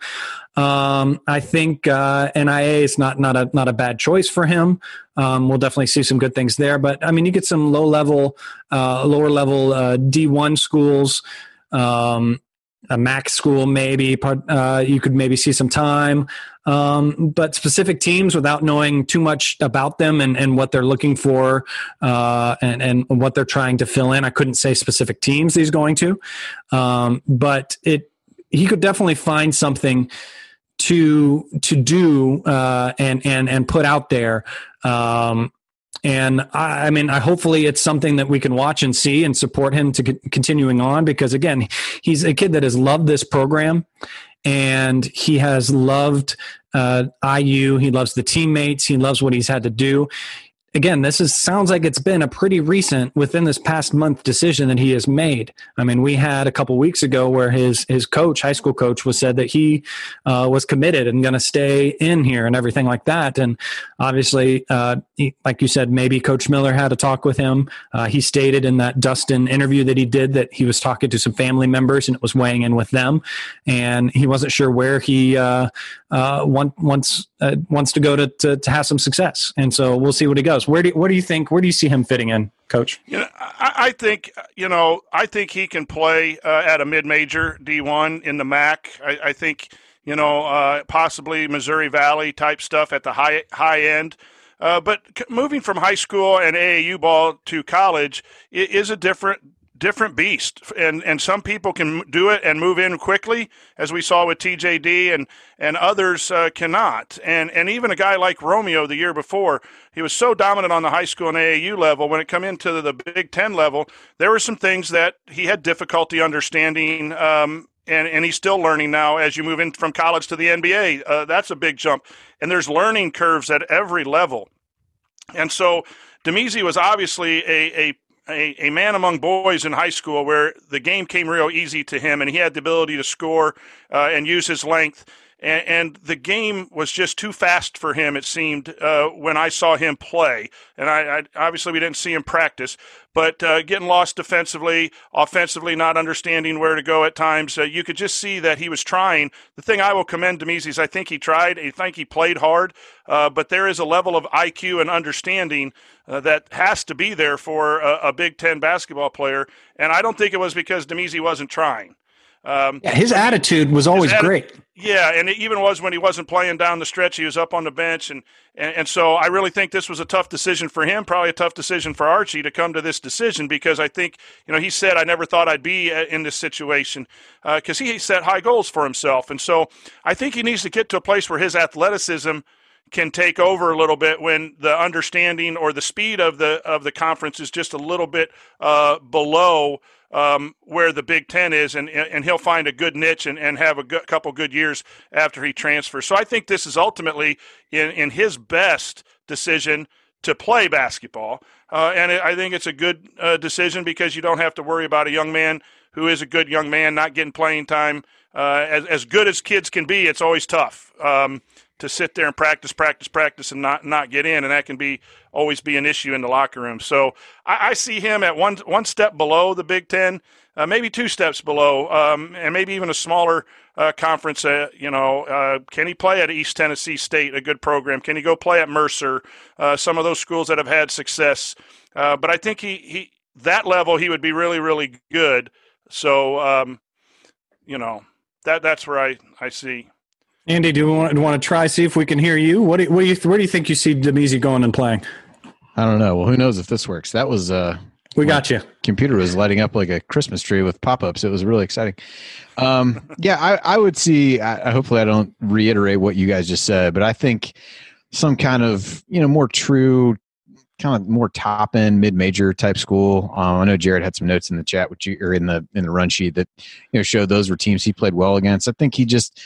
um, I think uh, NAIA is not not a not a bad choice for him. Um, we'll definitely see some good things there. But I mean, you get some low level, uh, lower level uh, D one schools. Um, a max school maybe uh, you could maybe see some time. Um, but specific teams without knowing too much about them and, and what they're looking for uh, and, and what they're trying to fill in i couldn't say specific teams he's going to. Um, but it he could definitely find something to to do uh, and and and put out there. Um, and I, I, mean, I hopefully it's something that we can watch and see and support him to continuing on because again, he's a kid that has loved this program and he has loved uh, IU. He loves the teammates. He loves what he's had to do again, this is sounds like it's been a pretty recent within this past month decision that he has made. I mean, we had a couple weeks ago where his his coach, high school coach, was said that he uh, was committed and going to stay in here and everything like that. And obviously, uh, he, like you said, maybe Coach Miller had a talk with him. Uh, he stated in that Dustin interview that he did that he was talking to some family members and it was weighing in with them, and he wasn't sure where he uh, uh, wants uh, wants to go to, to, to have some success. And so we'll see what he goes. Where do what do you think? Where do you see him fitting in, Coach? You know, I, I think you know I think he can play uh, at a mid major D one in the MAC. I, I think you know uh, possibly Missouri Valley type stuff at the high high end. Uh, but moving from high school and AAU ball to college is a different different beast and and some people can do it and move in quickly as we saw with TJD and and others uh, cannot and and even a guy like Romeo the year before he was so dominant on the high school and AAU level when it come into the Big 10 level there were some things that he had difficulty understanding um, and, and he's still learning now as you move in from college to the NBA. Uh, that's a big jump. And there's learning curves at every level. And so Damezi was obviously a, a a, a man among boys in high school where the game came real easy to him and he had the ability to score uh, and use his length. And, and the game was just too fast for him. It seemed uh, when I saw him play, and I, I, obviously we didn't see him practice, but uh, getting lost defensively, offensively, not understanding where to go at times. Uh, you could just see that he was trying. The thing I will commend Damezi is I think he tried. I think he played hard, uh, but there is a level of IQ and understanding uh, that has to be there for a, a, Big Ten basketball player, and I don't think it was because Damezi wasn't trying. Um, yeah, his attitude was always atti- great. Yeah, and it even was when he wasn't playing down the stretch. He was up on the bench, and, and and so I really think this was a tough decision for him. Probably a tough decision for Archie to come to this decision because I think you know he said I never thought I'd be uh, in this situation because uh, he set high goals for himself, and so I think he needs to get to a place where his athleticism can take over a little bit when the understanding or the speed of the of the conference is just a little bit uh, below um, where the Big Ten is, and and he'll find a good niche and, and have a good, couple good years after he transfers. So I think this is ultimately in in his best decision to play basketball, uh, and it, I think it's a good uh, decision because you don't have to worry about a young man who is a good young man not getting playing time. Uh, as as good as kids can be, it's always tough. Um, to sit there and practice, practice, practice, and not not get in, and that can be always be an issue in the locker room. So I, I see him at one one step below the Big Ten, uh, maybe two steps below, um, and maybe even a smaller uh, conference. Uh, you know, uh, can he play at East Tennessee State, a good program? Can he go play at Mercer? Uh, some of those schools that have had success. Uh, but I think he he that level he would be really really good. So um, you know that that's where I I see. Andy, do you want, want to try see if we can hear you? What do you, what do you where do you think you see Damezi going and playing? I don't know. Well, who knows if this works? That was uh we got you. Computer was lighting up like a Christmas tree with pop-ups. It was really exciting. Um, yeah, I, I would see. I, hopefully, I don't reiterate what you guys just said, but I think some kind of you know more true, kind of more top end mid major type school. Um, I know Jared had some notes in the chat, which you or in the in the run sheet that you know showed those were teams he played well against. I think he just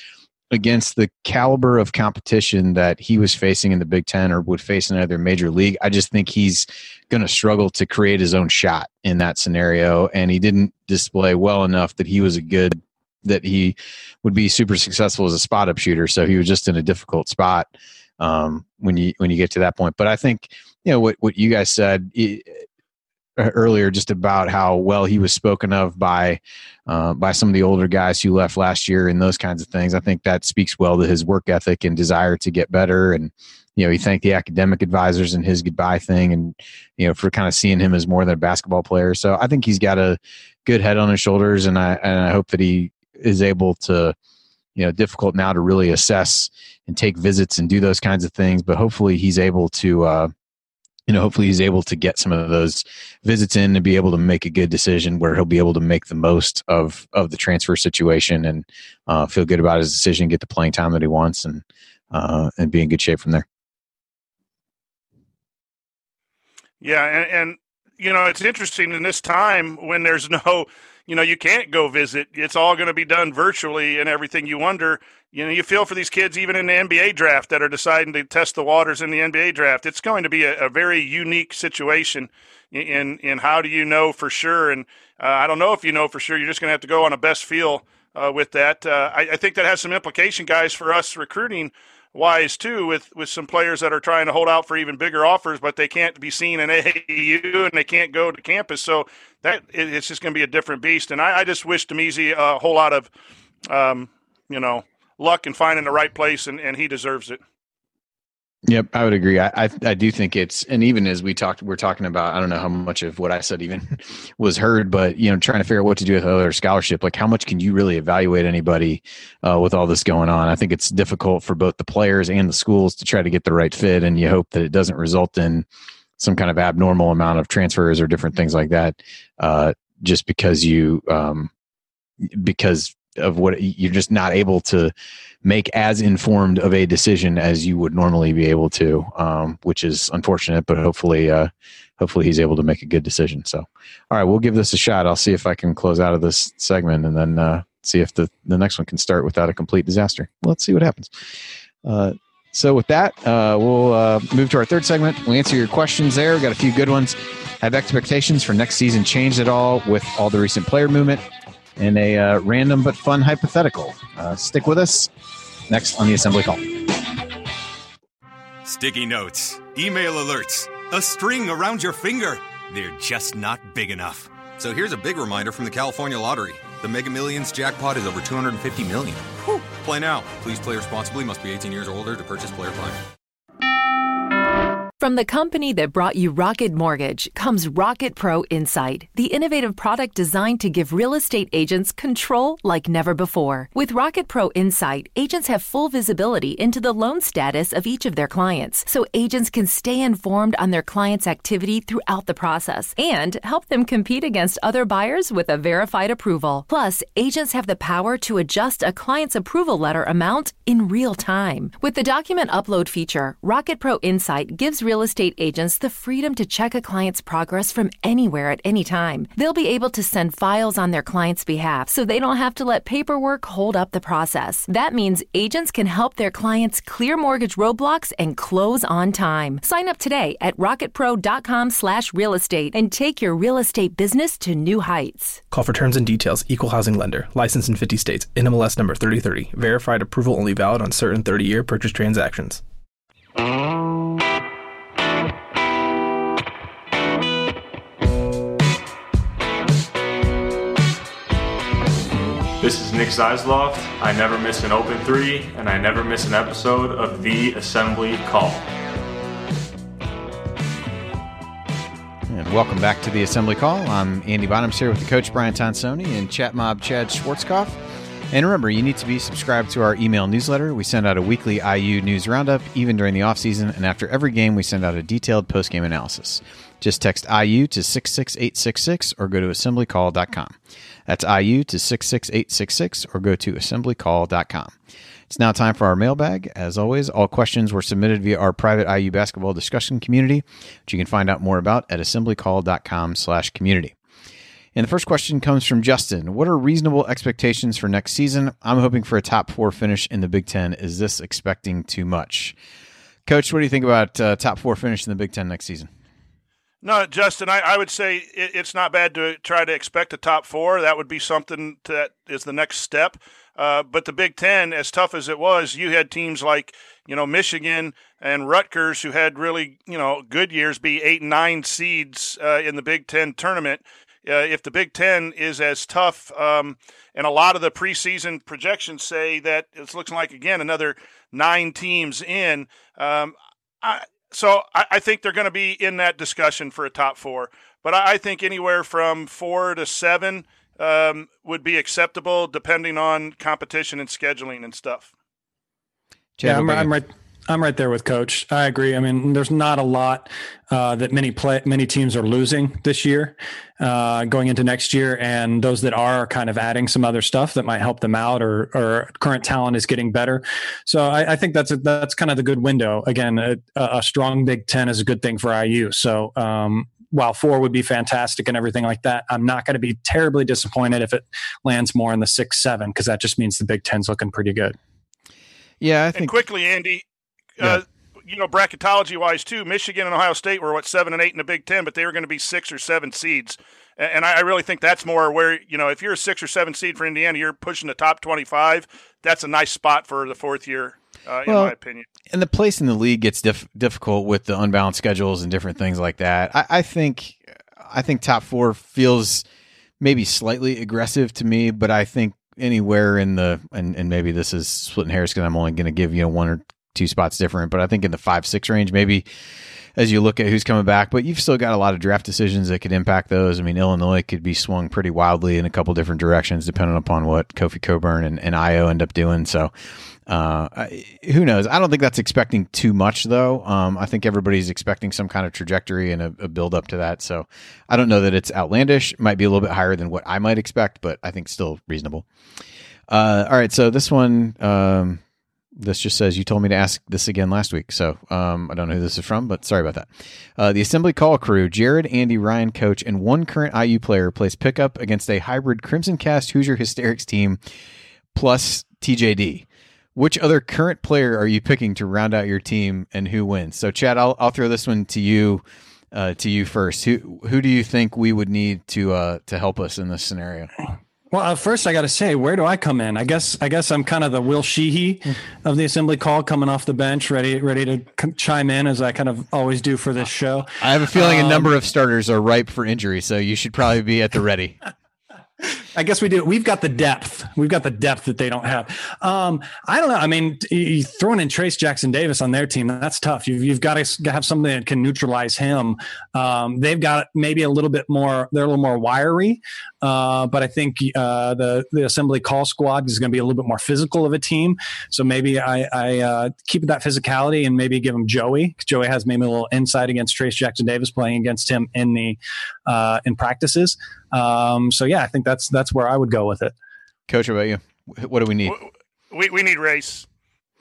against the caliber of competition that he was facing in the Big Ten or would face in another major league, I just think he's going to struggle to create his own shot in that scenario. And he didn't display well enough that he was a good, that he would be super successful as a spot up shooter. So he was just in a difficult spot um, when you when you get to that point. But I think you know what what you guys said earlier just about how well he was spoken of by uh, by some of the older guys who left last year and those kinds of things. I think that speaks well to his work ethic and desire to get better. And you know, he thanked the academic advisors in his goodbye thing, and you know, for kind of seeing him as more than a basketball player. So I think he's got a good head on his shoulders, and I and I hope that he is able to. You know, difficult now to really assess and take visits and do those kinds of things, but hopefully he's able to uh, you know, hopefully he's able to get some of those visits in and be able to make a good decision where he'll be able to make the most of of the transfer situation and uh, feel good about his decision, get the playing time that he wants, and uh, and be in good shape from there. Yeah, and, and you know it's interesting in this time when there's no, you know, you can't go visit. It's all going to be done virtually and everything. You wonder you know, you feel for these kids even in the NBA draft that are deciding to test the waters in the NBA draft. It's going to be a, a very unique situation in in how do you know for sure? And uh, I don't know if you know for sure. You're just going to have to go on a best feel uh, with that. Uh, I, I, think that has some implication, guys, for us recruiting wise too, with with some players that are trying to hold out for even bigger offers, but they can't be seen in AAU and they can't go to campus. So that it's just going to be a different beast. And I, I just wish Damezi a whole lot of, um, you know luck in finding the right place, and, and he deserves it. Yep, I would agree. I, I, I do think it's and even as we talked, we're talking about. I don't know how much of what I said even was heard, but you know, trying to figure out what to do with other scholarship. Like, how much can you really evaluate anybody uh, with all this going on? I think it's difficult for both the players and the schools to try to get the right fit, and you hope that it doesn't result in some kind of abnormal amount of transfers or different things like that. Uh, just because you um, because of what you're just not able to make as informed of a decision as you would normally be able to, um, which is unfortunate. But hopefully, uh, hopefully he's able to make a good decision. So, all right, we'll give this a shot. I'll see if I can close out of this segment and then uh, see if the the next one can start without a complete disaster. Let's see what happens. Uh, so with that, uh, we'll uh, move to our third segment. We'll answer your questions there. We've got a few good ones. Have expectations for next season changed at all with all the recent player movement? And a uh, random but fun hypothetical. Uh, stick with us. Next on the Assembly Call. Sticky notes, email alerts, a string around your finger. They're just not big enough. So here's a big reminder from the California Lottery. The Mega Millions jackpot is over 250 million. Whew. Play now. Please play responsibly. Must be 18 years or older to purchase player fine. From the company that brought you Rocket Mortgage comes Rocket Pro Insight, the innovative product designed to give real estate agents control like never before. With Rocket Pro Insight, agents have full visibility into the loan status of each of their clients, so agents can stay informed on their client's activity throughout the process and help them compete against other buyers with a verified approval. Plus, agents have the power to adjust a client's approval letter amount in real time. With the document upload feature, Rocket Pro Insight gives real estate agents the freedom to check a client's progress from anywhere at any time. They'll be able to send files on their client's behalf so they don't have to let paperwork hold up the process. That means agents can help their clients clear mortgage roadblocks and close on time. Sign up today at rocketpro.com slash real estate and take your real estate business to new heights. Call for terms and details. Equal housing lender. Licensed in 50 states. NMLS number 3030. Verified approval only valid on certain 30-year purchase transactions. This is Nick Zeisloft. I never miss an open three, and I never miss an episode of The Assembly Call. And welcome back to the Assembly Call. I'm Andy Bottoms here with the coach Brian Tonsoni and chat mob Chad Schwarzkopf. And remember, you need to be subscribed to our email newsletter. We send out a weekly IU news roundup, even during the offseason. And after every game, we send out a detailed post-game analysis. Just text IU to 66866 or go to assemblycall.com. That's IU to 66866 or go to assemblycall.com. It's now time for our mailbag. As always, all questions were submitted via our private IU basketball discussion community, which you can find out more about at assemblycall.com slash community. And the first question comes from Justin. What are reasonable expectations for next season? I'm hoping for a top four finish in the Big Ten. Is this expecting too much? Coach, what do you think about uh, top four finish in the Big Ten next season? No, Justin, I, I would say it, it's not bad to try to expect a top four. That would be something that is the next step. Uh, but the Big Ten, as tough as it was, you had teams like you know Michigan and Rutgers who had really you know good years, be eight and nine seeds uh, in the Big Ten tournament. Uh, if the Big Ten is as tough, um, and a lot of the preseason projections say that it's looking like again another nine teams in. Um, I, so I, I think they're going to be in that discussion for a top four. But I, I think anywhere from four to seven um, would be acceptable, depending on competition and scheduling and stuff. yeah, I'm, I'm right. I'm right there with Coach. I agree. I mean, there's not a lot uh, that many play many teams are losing this year, uh, going into next year, and those that are, are kind of adding some other stuff that might help them out, or or current talent is getting better. So I, I think that's a, that's kind of the good window. Again, a, a, strong Big Ten is a good thing for IU. So. Um, while four would be fantastic and everything like that, I'm not going to be terribly disappointed if it lands more in the six, seven, because that just means the Big Ten's looking pretty good. Yeah, I think and quickly, Andy, uh, you know, bracketology wise too, Michigan and Ohio State were what seven and eight in the Big Ten, but they were going to be six or seven seeds. And I really think that's more where you know if you're a six or seven seed for Indiana, you're pushing the top twenty-five. That's a nice spot for the fourth year, uh, in my opinion. and the place in the league gets diff- difficult with the unbalanced schedules and different things like that. I, I think, I think top four feels maybe slightly aggressive to me, but I think anywhere in the and, and maybe this is splitting hairs because I'm only going to give you know one or two spots different, but I think in the five six range maybe as you look at who's coming back. But you've still got a lot of draft decisions that could impact those. I mean, Illinois could be swung pretty wildly in a couple different directions depending upon what Kofi Cockburn and, and Ayo end up doing. So. Uh, who knows? I don't think that's expecting too much, though. Um, I think everybody's expecting some kind of trajectory and a, a build up to that. So I don't know that it's outlandish. Might be a little bit higher than what I might expect, but I think still reasonable. Uh, all right, so this one, um, this just says you told me to ask this again last week, so um, I don't know who this is from, but sorry about that. Uh, the assembly call crew: Jared, Andy, Ryan, coach, and one current IU player plays pickup against a hybrid Crimson Cast Hoosier Hysterics team plus TJD. Which other current player are you picking to round out your team, and who wins? So, Chad, I'll I'll throw this one to you, uh, to you first. Who who do you think we would need to uh, to help us in this scenario? Well, uh, first I got to say, where do I come in? I guess I guess I'm kind of the Will Sheehey of the assembly call, coming off the bench, ready ready to c- chime in as I kind of always do for this show. I have a feeling Um, a number of starters are ripe for injury, so you should probably be at the ready. I guess we do. We've got the depth. We've got the depth that they don't have. Um, I don't know. I mean, throwing in Trayce Jackson Davis on their team, that's tough. You've, you've got to have something that can neutralize him. Um, they've got maybe a little bit more, they're a little more wiry. Uh, but I think uh, the, the assembly call squad is going to be a little bit more physical of a team. So maybe I, I uh, keep that physicality and maybe give him Joey. Joey has maybe a little insight against Trayce Jackson Davis playing against him in the uh, in practices. Um, so yeah, I think that's that's where I would go with it. Coach, how about you? What do we need? We we need race.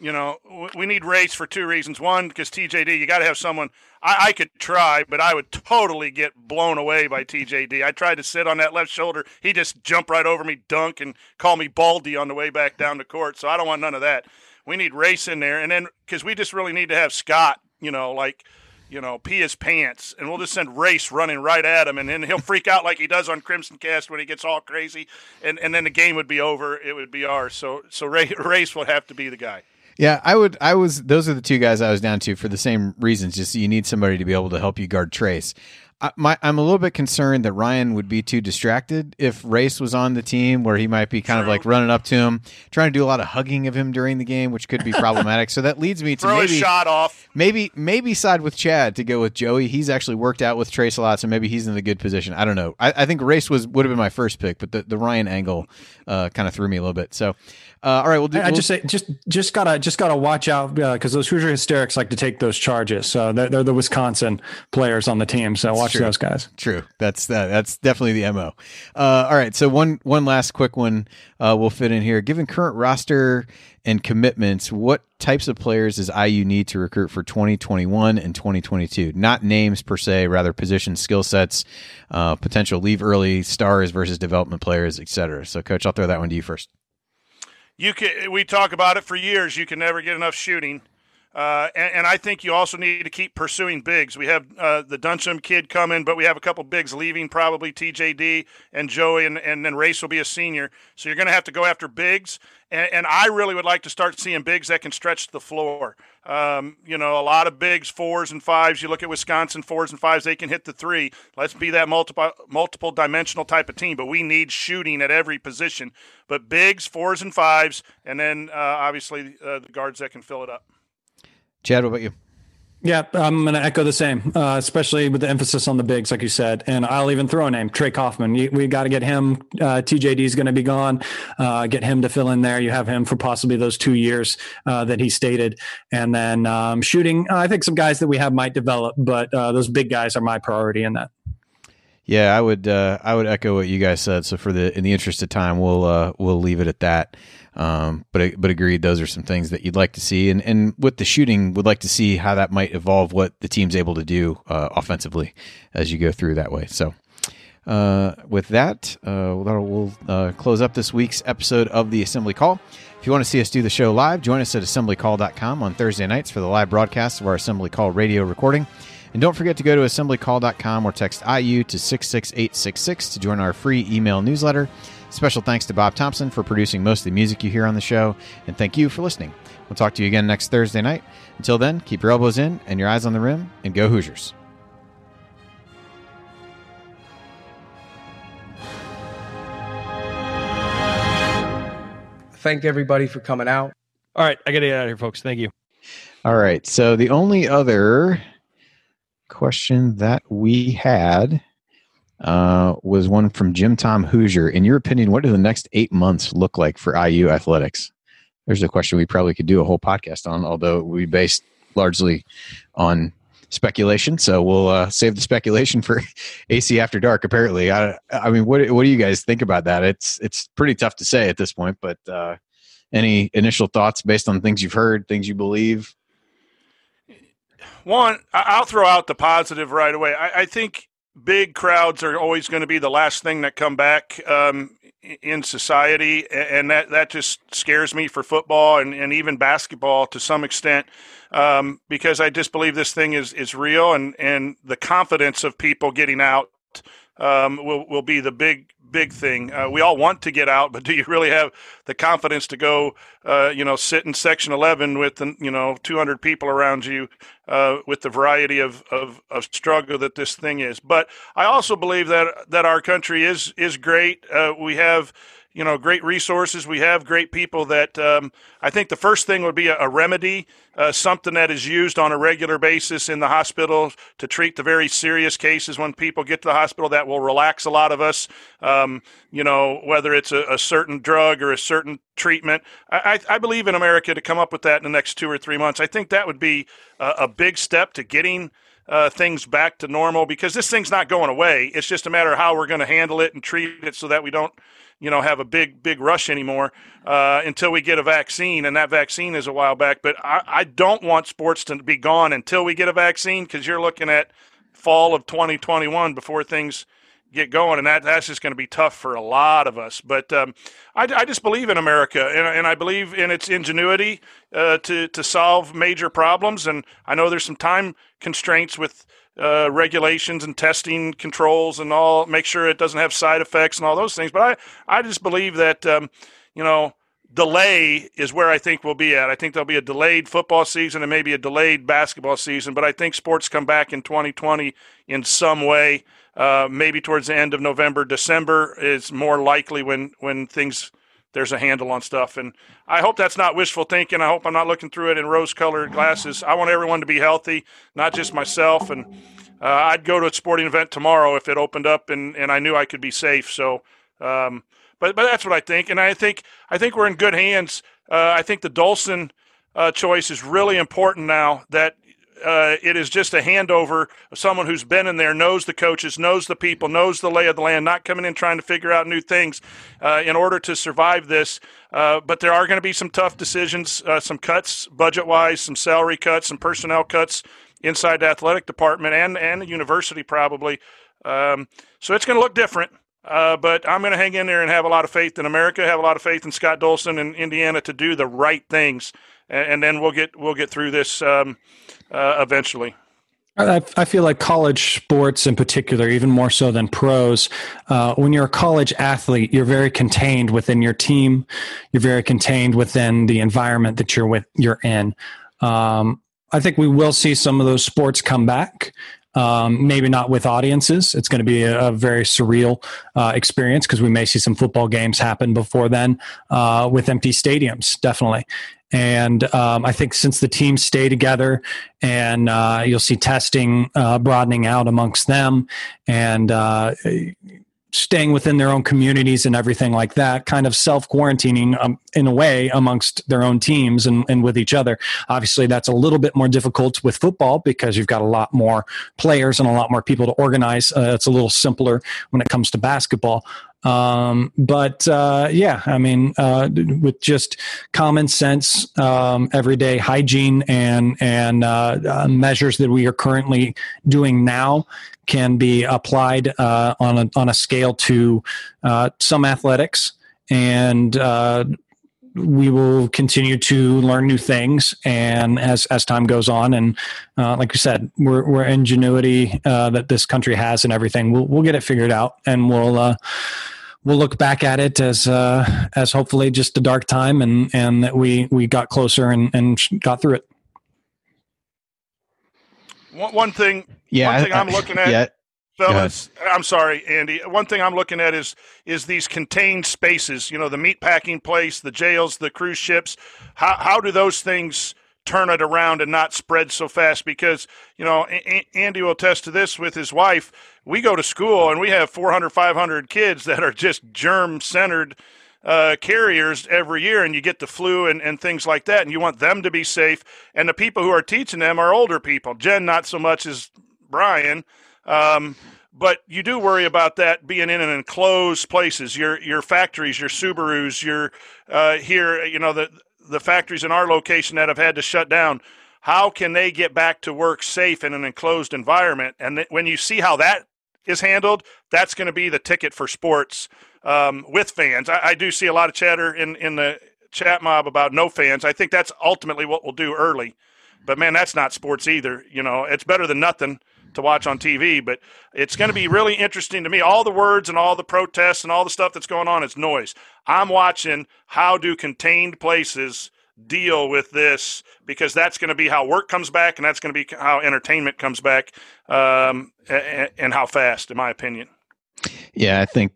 You know, we need race for two reasons. One, because TJD, you got to have someone. I, I could try, but I would totally get blown away by TJD. I tried to sit on that left shoulder. He just jumped right over me, dunk, and call me Baldy on the way back down the court. So I don't want none of that. We need race in there, and then because we just really need to have Scott. You know, like you know, pee his pants, and we'll just send Race running right at him, and then he'll freak out like he does on Crimson Cast when he gets all crazy, and, and then the game would be over. It would be ours. So so Race will have to be the guy. Yeah, I would. I was. Those are the two guys I was down to for the same reasons. Just you need somebody to be able to help you guard Trayce. I, my, I'm a little bit concerned that Ryan would be too distracted if Race was on the team, where he might be kind of like running up to him, trying to do a lot of hugging of him during the game, which could be problematic. so that leads me to Throw maybe his shot off. maybe maybe side with Chad to go with Joey. He's actually worked out with Trayce a lot, so maybe he's in a good position. I don't know. I, I think Race was would have been my first pick, but the, the Ryan angle uh, kind of threw me a little bit. So, uh, all right, we'll do. I, I we'll- just say just just gotta just gotta watch out because those Hoosier hysterics like to take those charges. So they're, they're the Wisconsin players on the team. So watch true. those guys. True. That's that. That's definitely the mo. Uh, all right. So one one last quick one uh, will fit in here. Given current roster and commitments, what types of players does IU need to recruit for 2021 and 2022? Not names per se, rather position skill sets, uh, potential leave early stars versus development players, etc. So, coach, I'll throw that one to you first. You can. We talk about it for years. You can never get enough shooting. Uh, and, and I think you also need to keep pursuing bigs. We have uh, the Duncomb kid coming, but we have a couple bigs leaving, probably TJD and Joey, and, and then Race will be a senior. So you're going to have to go after bigs. And, and I really would like to start seeing bigs that can stretch the floor. Um, you know, a lot of bigs, fours and fives. You look at Wisconsin, fours and fives, they can hit the three. Let's be that multiple multiple dimensional type of team, but we need shooting at every position. But bigs, fours and fives, and then uh, obviously uh, the guards that can fill it up. Chad, what about you? Yeah, I'm going to echo the same, uh, especially with the emphasis on the bigs, like you said. And I'll even throw a name, Trey Kaufman. You, we got to get him. Uh, TJD is going to be gone. Uh, get him to fill in there. You have him for possibly those two years uh, that he stated. And then um, shooting, I think some guys that we have might develop, but uh, those big guys are my priority in that. Yeah, I would. Uh, I would echo what you guys said. So, for the in the interest of time, we'll uh, we'll leave it at that. Um, but but agreed, those are some things that you'd like to see, and and with the shooting, would like to see how that might evolve what the team's able to do uh, offensively as you go through that way. So. Uh, with that, uh, we'll, uh, close up this week's episode of the Assembly Call. If you want to see us do the show live, join us at assemblycall.com on Thursday nights for the live broadcast of our Assembly Call radio recording. And don't forget to go to assemblycall.com or text IU to 66866 to join our free email newsletter. Special thanks to Bob Thompson for producing most of the music you hear on the show. And thank you for listening. We'll talk to you again next Thursday night. Until then, keep your elbows in and your eyes on the rim, and go Hoosiers. Thank everybody for coming out. All right, I got to get out of here, folks. Thank you. All right. So the only other question that we had uh, was one from Jim Tom Hoosier. In your opinion, what do the next eight months look like for IU athletics? There's a question we probably could do a whole podcast on, although we based largely on speculation. So we'll uh, save the speculation for AC After Dark. Apparently, I, I mean, what what do you guys think about that? It's it's pretty tough to say at this point, but uh, any initial thoughts based on things you've heard, things you believe? One, I'll throw out the positive right away. I, I think big crowds are always going to be the last thing that come back um, in society, and that, that just scares me for football and, and even basketball to some extent, um, because I just believe this thing is, is real, and, and the confidence of people getting out um, will will be the big big thing. Uh, we all want to get out, but do you really have the confidence to go, uh, you know, sit in Section 11 with, the you know, 200 people around you uh, with the variety of, of, of, struggle that this thing is? But I also believe that that our country is is great. Uh, we have you know great resources. We have great people that um, I think the first thing would be a, a remedy, uh, something that is used on a regular basis in the hospital to treat the very serious cases when people get to the hospital. That will relax a lot of us. Um, you know whether it's a, a, certain drug or a certain treatment. I, I, believe in America to come up with that in the next two or three months. I think that would be a, a big step to getting. Uh, things back to normal because this thing's not going away. It's just a matter of how we're going to handle it and treat it so that we don't you know have a big big rush anymore uh, until we get a vaccine, and that vaccine is a while back. But I, I don't want sports to be gone until we get a vaccine because you're looking at fall of 2021 before things get going, and that that's just going to be tough for a lot of us. But um, I, I, just believe in America, and, and, I believe in its ingenuity uh, to to solve major problems. And I know there's some time constraints with uh, regulations and testing controls and all, make sure it doesn't have side effects and all those things. But I, I just believe that, um, you know, delay is where I think we'll be at. I think there'll be a delayed football season and maybe a delayed basketball season, but I think sports come back in 2020 in some way. Uh, maybe towards the end of November, December is more likely when when things there's a handle on stuff. And I hope that's not wishful thinking. I hope I'm not looking through it in rose colored glasses. I want everyone to be healthy, not just myself. And uh, I'd go to a sporting event tomorrow if it opened up and, and I knew I could be safe. So, um, but, but that's what I think. And I think, I think we're in good hands. Uh, I think the Dolson uh, choice is really important now that uh, it is just a handover of someone who's been in there, knows the coaches, knows the people, knows the lay of the land, not coming in trying to figure out new things uh, in order to survive this. Uh, but there are going to be some tough decisions, uh, some cuts budget wise, some salary cuts, some personnel cuts inside the athletic department and, and the university probably. Um, so it's going to look different. Uh, but I'm going to hang in there and have a lot of faith in America, have a lot of faith in Scott Dolson and Indiana to do the right things, and, and then we'll get we'll get through this. Um, uh, eventually. I, I, feel like college sports, in particular, even more so than pros, uh, when you're a college athlete, you're very contained within your team. You're very contained within the environment that you're with. You're in. Um, I think we will see some of those sports come back. Um, maybe not with audiences. It's going to be a, a very surreal uh, experience because we may see some football games happen before then uh, with empty stadiums, definitely. And um, I think since the teams stay together and uh, you'll see testing uh, broadening out amongst them and uh, staying within their own communities and everything like that, kind of self quarantining um, in a way amongst their own teams and, and with each other. Obviously, that's a little bit more difficult with football because you've got a lot more players and a lot more people to organize. Uh, it's a little simpler when it comes to basketball. Um, but uh, yeah, I mean, uh, with just common sense, um, everyday hygiene, and and uh, uh, measures that we are currently doing now can be applied uh, on a on a scale to uh, some athletics, and we will continue to learn new things and as as time goes on. And uh, like we said we're, we're ingenuity uh, that this country has and everything. We'll, we'll get it figured out and we'll uh, we'll look back at it as uh, as hopefully just a dark time and and that we we got closer and and got through it one, one thing yeah one thing I, am looking at yeah fellas. I'm sorry, Andy. One thing I'm looking at is is these contained spaces. You know, the meat packing place, the jails, the cruise ships. How how do those things turn it around and not spread so fast? Because you know, a- Andy will attest to this with his wife. We go to school and we have 400, 500 kids that are just germ centered. Uh, carriers every year, and you get the flu and, and things like that, and you want them to be safe. And the people who are teaching them are older people. Jen, not so much as Brian, um, but you do worry about that being in an enclosed places. Your your factories, your Subarus, your uh, here, you know the the factories in our location that have had to shut down. How can they get back to work safe in an enclosed environment? And th- when you see how that is handled, that's going to be the ticket for sports um, with fans. I, I do see a lot of chatter in in the chat mob about no fans. I think that's ultimately what we'll do early. But man, that's not sports either. You know, it's better than nothing to watch on TV. But it's going to be really interesting to me. All the words and all the protests and all the stuff that's going on is noise. I'm watching how do contained places deal with this because that's going to be how work comes back and that's going to be how entertainment comes back um, and, and how fast, in my opinion. Yeah, I think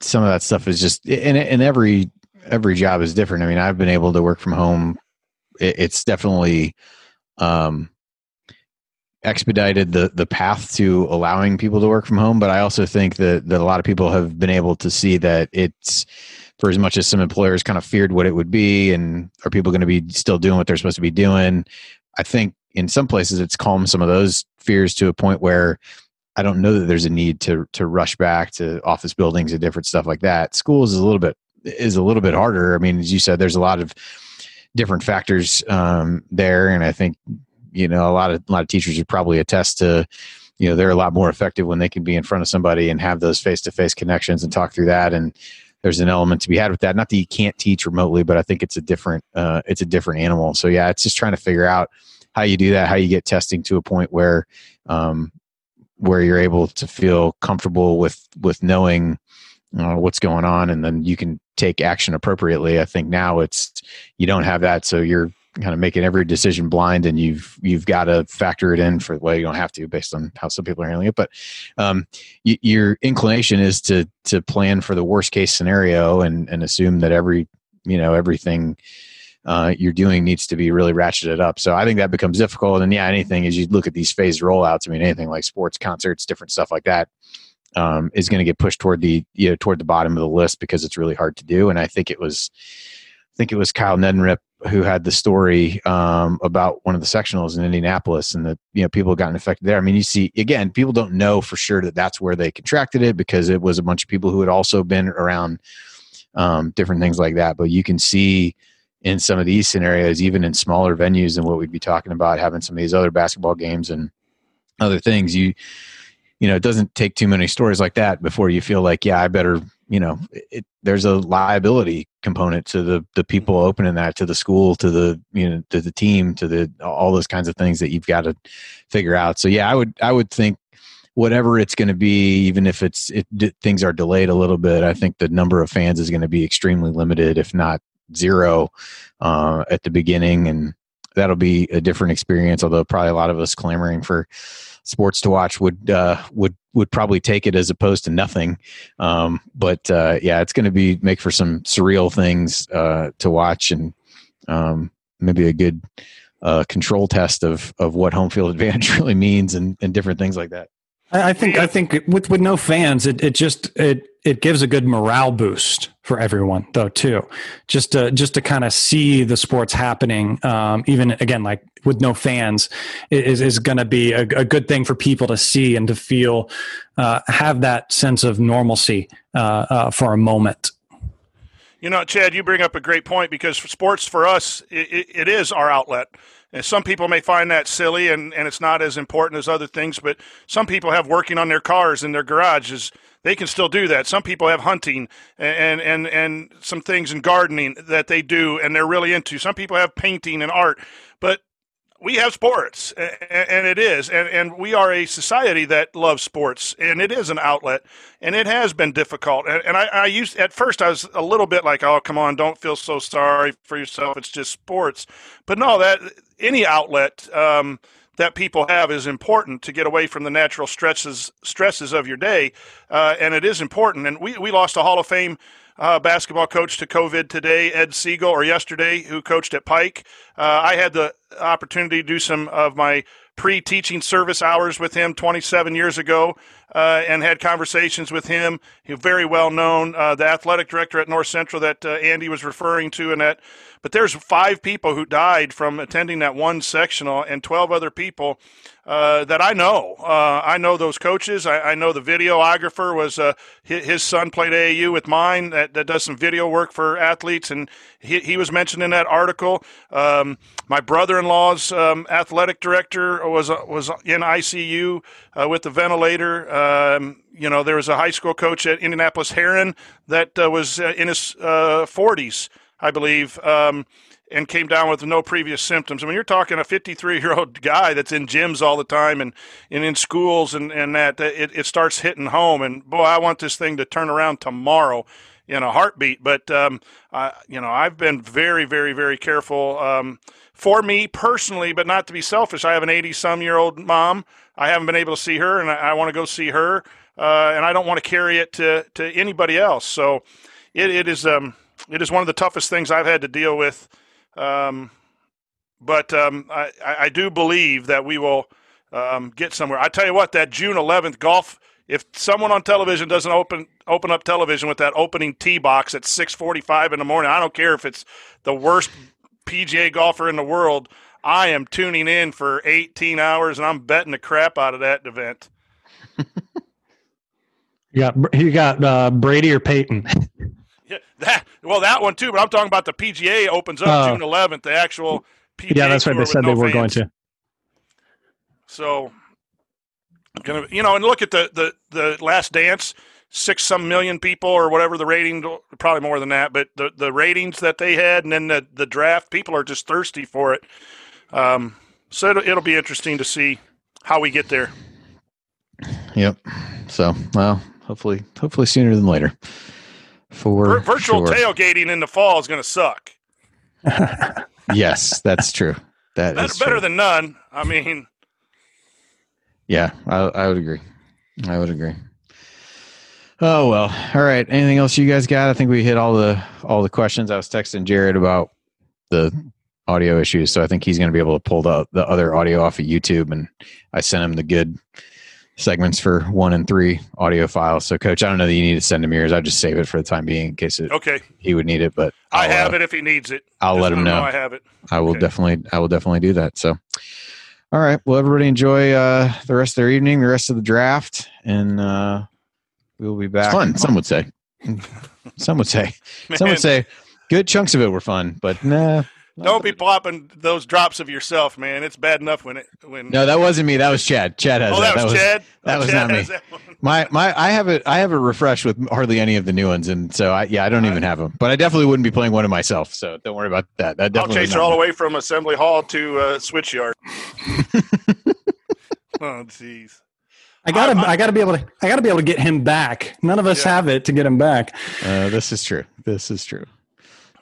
some of that stuff is just and and every every job is different. I mean, I've been able to work from home. It, it's definitely um, expedited the the path to allowing people to work from home. But I also think that that a lot of people have been able to see that it's for as much as some employers kind of feared what it would be, and are people going to be still doing what they're supposed to be doing? I think in some places it's calmed some of those fears to a point where I don't know that there's a need to to rush back to office buildings and different stuff like that. Schools is a little bit is a little bit harder. I mean, as you said, there's a lot of different factors um, there, and I think you know a lot of a lot of teachers would probably attest to you know they're a lot more effective when they can be in front of somebody and have those face to face connections and talk through that and there's an element to be had with that not that you can't teach remotely but i think it's a different uh, it's a different animal so yeah it's just trying to figure out how you do that how you get testing to a point where um, where you're able to feel comfortable with with knowing uh, what's going on and then you can take action appropriately. I think now it's you don't have that so you're kind of making every decision blind and you've you've got to factor it in for well you don't have to based on how some people are handling it but um, y- your inclination is to to plan for the worst case scenario and and assume that every you know everything uh, you're doing needs to be really ratcheted up. So I think that becomes difficult. And yeah, anything as you look at these phased rollouts, I mean, anything like sports, concerts, different stuff like that um, is going to get pushed toward the you know toward the bottom of the list because it's really hard to do. And I think it was, I think it was Kyle Neddenriep who had the story um, about one of the sectionals in Indianapolis, and the you know people gotten affected there. I mean, you see again, people don't know for sure that that's where they contracted it because it was a bunch of people who had also been around um, different things like that. But you can see in some of these scenarios, even in smaller venues than what we'd be talking about, having some of these other basketball games and other things, you you know, it doesn't take too many stories like that before you feel like, yeah, I better, you know, it, there's a liability component to the the people opening that, to the school, to the you know, to the team, to the all those kinds of things that you've got to figure out. So yeah, I would I would think whatever it's going to be, even if it's it, things are delayed a little bit, I think the number of fans is going to be extremely limited, if not zero uh, at the beginning, and that'll be a different experience. Although probably a lot of us clamoring for sports to watch would uh, would would probably take it as opposed to nothing. Um, but uh, yeah, it's going to be make for some surreal things uh, to watch, and um, maybe a good uh, control test of of what home field advantage really means, and, and different things like that. I think I think with with no fans, it, it just it it gives a good morale boost for everyone though too, just to just to kind of see the sports happening. Um, even again, like with no fans, is is going to be a, a, good thing for people to see and to feel uh, have that sense of normalcy uh, uh, for a moment. You know, Chad, you bring up a great point because sports for us, it, it is our outlet. And some people may find that silly and, and it's not as important as other things, but some people have working on their cars in their garages. They can still do that. Some people have hunting and, and, and some things in gardening that they do and they're really into. Some people have painting and art. But we have sports and it is and, we are a society that loves sports and it is an outlet and it has been difficult and, and I, I used at first i was a little bit like oh come on don't feel so sorry for yourself it's just sports but no that any outlet um, that people have is important to get away from the natural stresses stresses of your day uh, and it is important and we, we lost a hall of fame uh, basketball coach to COVID today, Ed Siegel, or yesterday, who coached at Pike. Uh, I had the opportunity to do some of my pre teaching service hours with him 27 years ago uh, and had conversations with him. Very well known, uh, the athletic director at North Central that uh, Andy was referring to, and that. But there's five people who died from attending that one sectional, and 12 other people uh, that I know. Uh, I know those coaches. I, I know the videographer was uh, his, his, son played AAU with mine that, that does some video work for athletes, and he, he was mentioned in that article. Um, my brother-in-law's um, athletic director was was in ICU with the ventilator. Um, you know, there was a high school coach at Indianapolis Herron that uh, was uh, in his 40s, I believe. Um, and came down with no previous symptoms. I mean, you're talking a 53 year old guy that's in gyms all the time and, and in schools and, and that it, it starts hitting home. And boy, I want this thing to turn around tomorrow in a heartbeat. But, um, I, you know, I've been very, very, very careful. Um, for me personally, but not to be selfish, I have an 80 some year old mom. I haven't been able to see her, and I, I want to go see her, uh, and I don't want to carry it to, to anybody else. So it, it is um, it is one of the toughest things I've had to deal with. Um, but um, I, I do believe that we will um, get somewhere. I tell you what, that June 11th golf. If someone on television doesn't open open up television with that opening tee box at 6:45 in the morning, I don't care if it's the worst PGA golfer in the world. I am tuning in for 18 hours and I'm betting the crap out of that event. you got you got uh, Brady or Peyton. yeah, that well that one too, but I'm talking about the PGA opens up uh, June 11th, the actual PGA. Yeah, that's right. They said no they were fans. going to. So, gonna you know, and look at the the the Last Dance six some million people or whatever the rating, probably more than that, but the, the ratings that they had and then the, the draft, people are just thirsty for it. Um, so it'll, it'll be interesting to see how we get there. Yep. So, well, hopefully, hopefully sooner than later. For Vir- virtual sure. tailgating in the fall is going to suck. yes, that's true. That that's better true. than none. I mean, yeah, I, I would agree. I would agree. Oh well. All right. Anything else you guys got? I think we hit all the all the questions. I was texting Jared about the audio issues, so I think he's going to be able to pull the the other audio off of YouTube, and I sent him the good segments for one and three audio files. So, Coach, I don't know that you need to send him yours. I'll just save it for the time being in case it, okay he would need it. But I'll, i have uh, it if he needs it. I'll just let him know. know. I have it. I will okay. definitely I will definitely do that. So. All right. Well, everybody enjoy uh, the rest of their evening, the rest of the draft, and uh, We'll be back. It's fun, some would say. some would say. Some would say good chunks of it were fun, but nah. Don't be plopping those drops of yourself, man. It's bad enough when it when. No, that wasn't me. That was Chad. Chad has oh, that. that. was, Chad. That oh, was Chad not me. My my, I have it. I have it refreshed with hardly any of the new ones, and so I yeah, I don't even have them. But I definitely wouldn't be playing one of myself. So don't worry about that. That I'll chase her all the way from Assembly Hall to uh, Switchyard. oh, jeez. I gotta, I, I, gotta be able to, I gotta be able to get him back. None of us yeah. have it to get him back. Uh, this is true. This is true.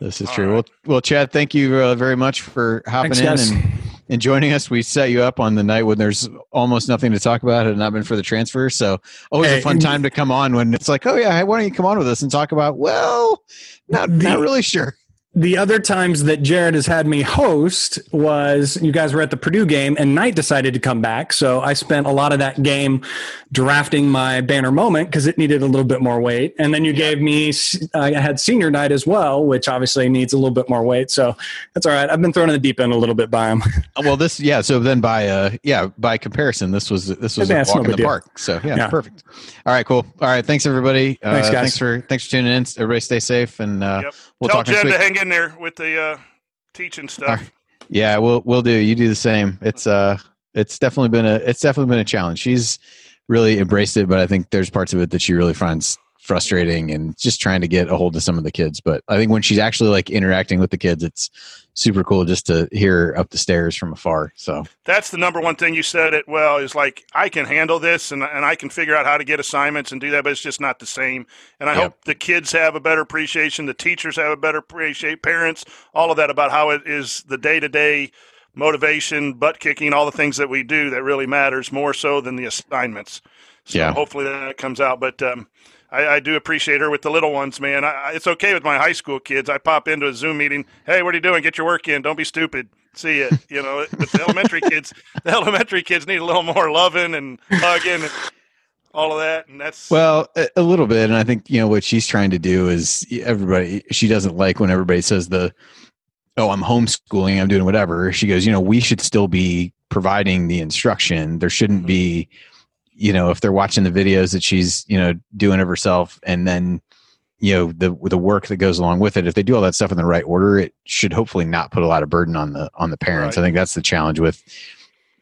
This is All true. Right. Well, well, Chad, thank you uh, very much for hopping Thanks, in and, and joining us. We set you up on the night when there's almost nothing to talk about, had not been for the transfer. So always hey, a fun time to come on when it's like, oh yeah, why don't you come on with us and talk about? Well, not the, not really sure the other times that Jared has had me host was you guys were at the Purdue game and Knight decided to come back. So I spent a lot of that game drafting my banner moment because it needed a little bit more weight. And then you gave me, I had senior night as well, which obviously needs a little bit more weight. So that's all right. I've been thrown in the deep end a little bit by him. well, this, yeah. So then by, uh, yeah, by comparison, this was, this was a walk no in the deal. park. So yeah, yeah, perfect. All right, cool. All right. Thanks everybody. Thanks uh, guys. Thanks for, thanks for tuning in. Everybody stay safe and, uh, yep. We'll Tell Jen to hang in there with the uh, teaching stuff. Right. Yeah, we'll we'll do. You do the same. It's uh, it's definitely been a it's definitely been a challenge. She's really embraced it, but I think there's parts of it that she really finds frustrating and just trying to get a hold of some of the kids. But I think when she's actually like interacting with the kids, it's super cool just to hear up the stairs from afar. So that's the number one thing you said it well is like I can handle this and and I can figure out how to get assignments and do that, but it's just not the same. And I yep. hope the kids have a better appreciation, the teachers have a better appreciation, parents, all of that about how it is the day to day motivation, butt kicking, all the things that we do that really matters more so than the assignments. So yeah. hopefully that comes out. But um, I, I, do appreciate her with the little ones, man. I, it's okay with my high school kids. I pop into a Zoom meeting. Hey, what are you doing? Get your work in. Don't be stupid. See it. You know, but the elementary kids, the elementary kids need a little more loving and hugging and all of that. And that's well, a, a little bit. And I think you know what she's trying to do is everybody. She doesn't like when everybody says the, "Oh, I'm homeschooling. I'm doing whatever." She goes, "You know, we should still be providing the instruction. There shouldn't mm-hmm. be." You know if they're watching the videos that she's you know doing of herself and then you know the the work that goes along with it if they do all that stuff in the right order it should hopefully not put a lot of burden on the on the parents. Right. i think that's the challenge with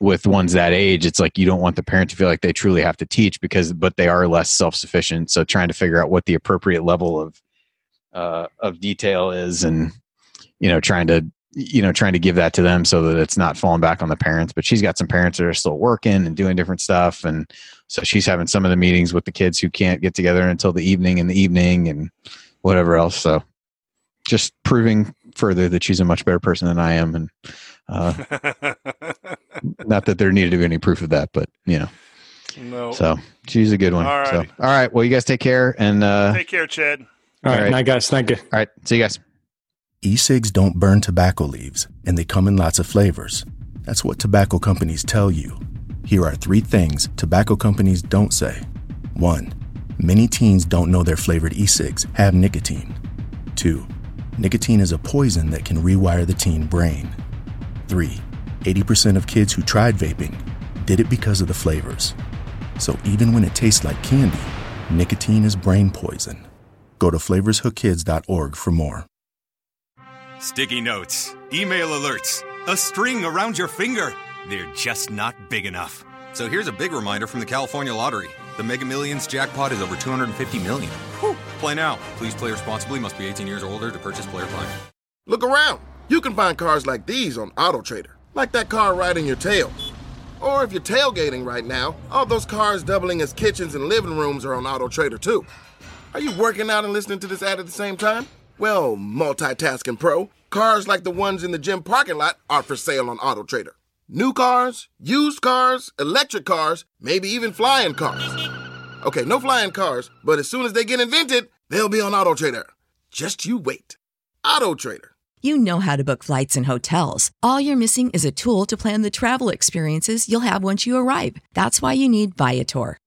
with ones that age. It's like you don't want the parent to feel like they truly have to teach because but they are less self-sufficient. So trying to figure out what the appropriate level of uh of detail is and you know trying to you know, trying to give that to them so that it's not falling back on the parents. But she's got some parents that are still working and doing different stuff. And so she's having some of the meetings with the kids who can't get together until the evening in the evening and whatever else. So just proving further that she's a much better person than I am. And uh, not that there needed to be any proof of that, but you know. No. So she's a good one. All So all right. Well, you guys take care and uh, Take care, Chad. All right, All right. night, guys. Thank you. all right. See you guys. E-cigs don't burn tobacco leaves, and they come in lots of flavors. That's what tobacco companies tell you. Here are three things tobacco companies don't say. 1. Many teens don't know their flavored e-cigs have nicotine. 2. Nicotine is a poison that can rewire the teen brain. 3. 80% of kids who tried vaping did it because of the flavors. So even when it tastes like candy, nicotine is brain poison. Go to flavorshookkids.org for more. Sticky notes, email alerts, a string around your finger. They're just not big enough. So here's a big reminder from the California Lottery. The Mega Millions jackpot is over 250 million. Whew. Play now. Please play responsibly. Must be 18 years or older to purchase player fine. Look around. You can find cars like these on AutoTrader, like that car riding your tail. Or if you're tailgating right now, all those cars doubling as kitchens and living rooms are on AutoTrader too. Are you working out and listening to this ad at the same time? Well, multitasking pro, cars like the ones in the gym parking lot are for sale on AutoTrader. New cars, used cars, electric cars, maybe even flying cars. Okay, no flying cars, but as soon as they get invented, they'll be on AutoTrader. Just you wait. AutoTrader. You know how to book flights and hotels. All you're missing is a tool to plan the travel experiences you'll have once you arrive. That's why you need Viator.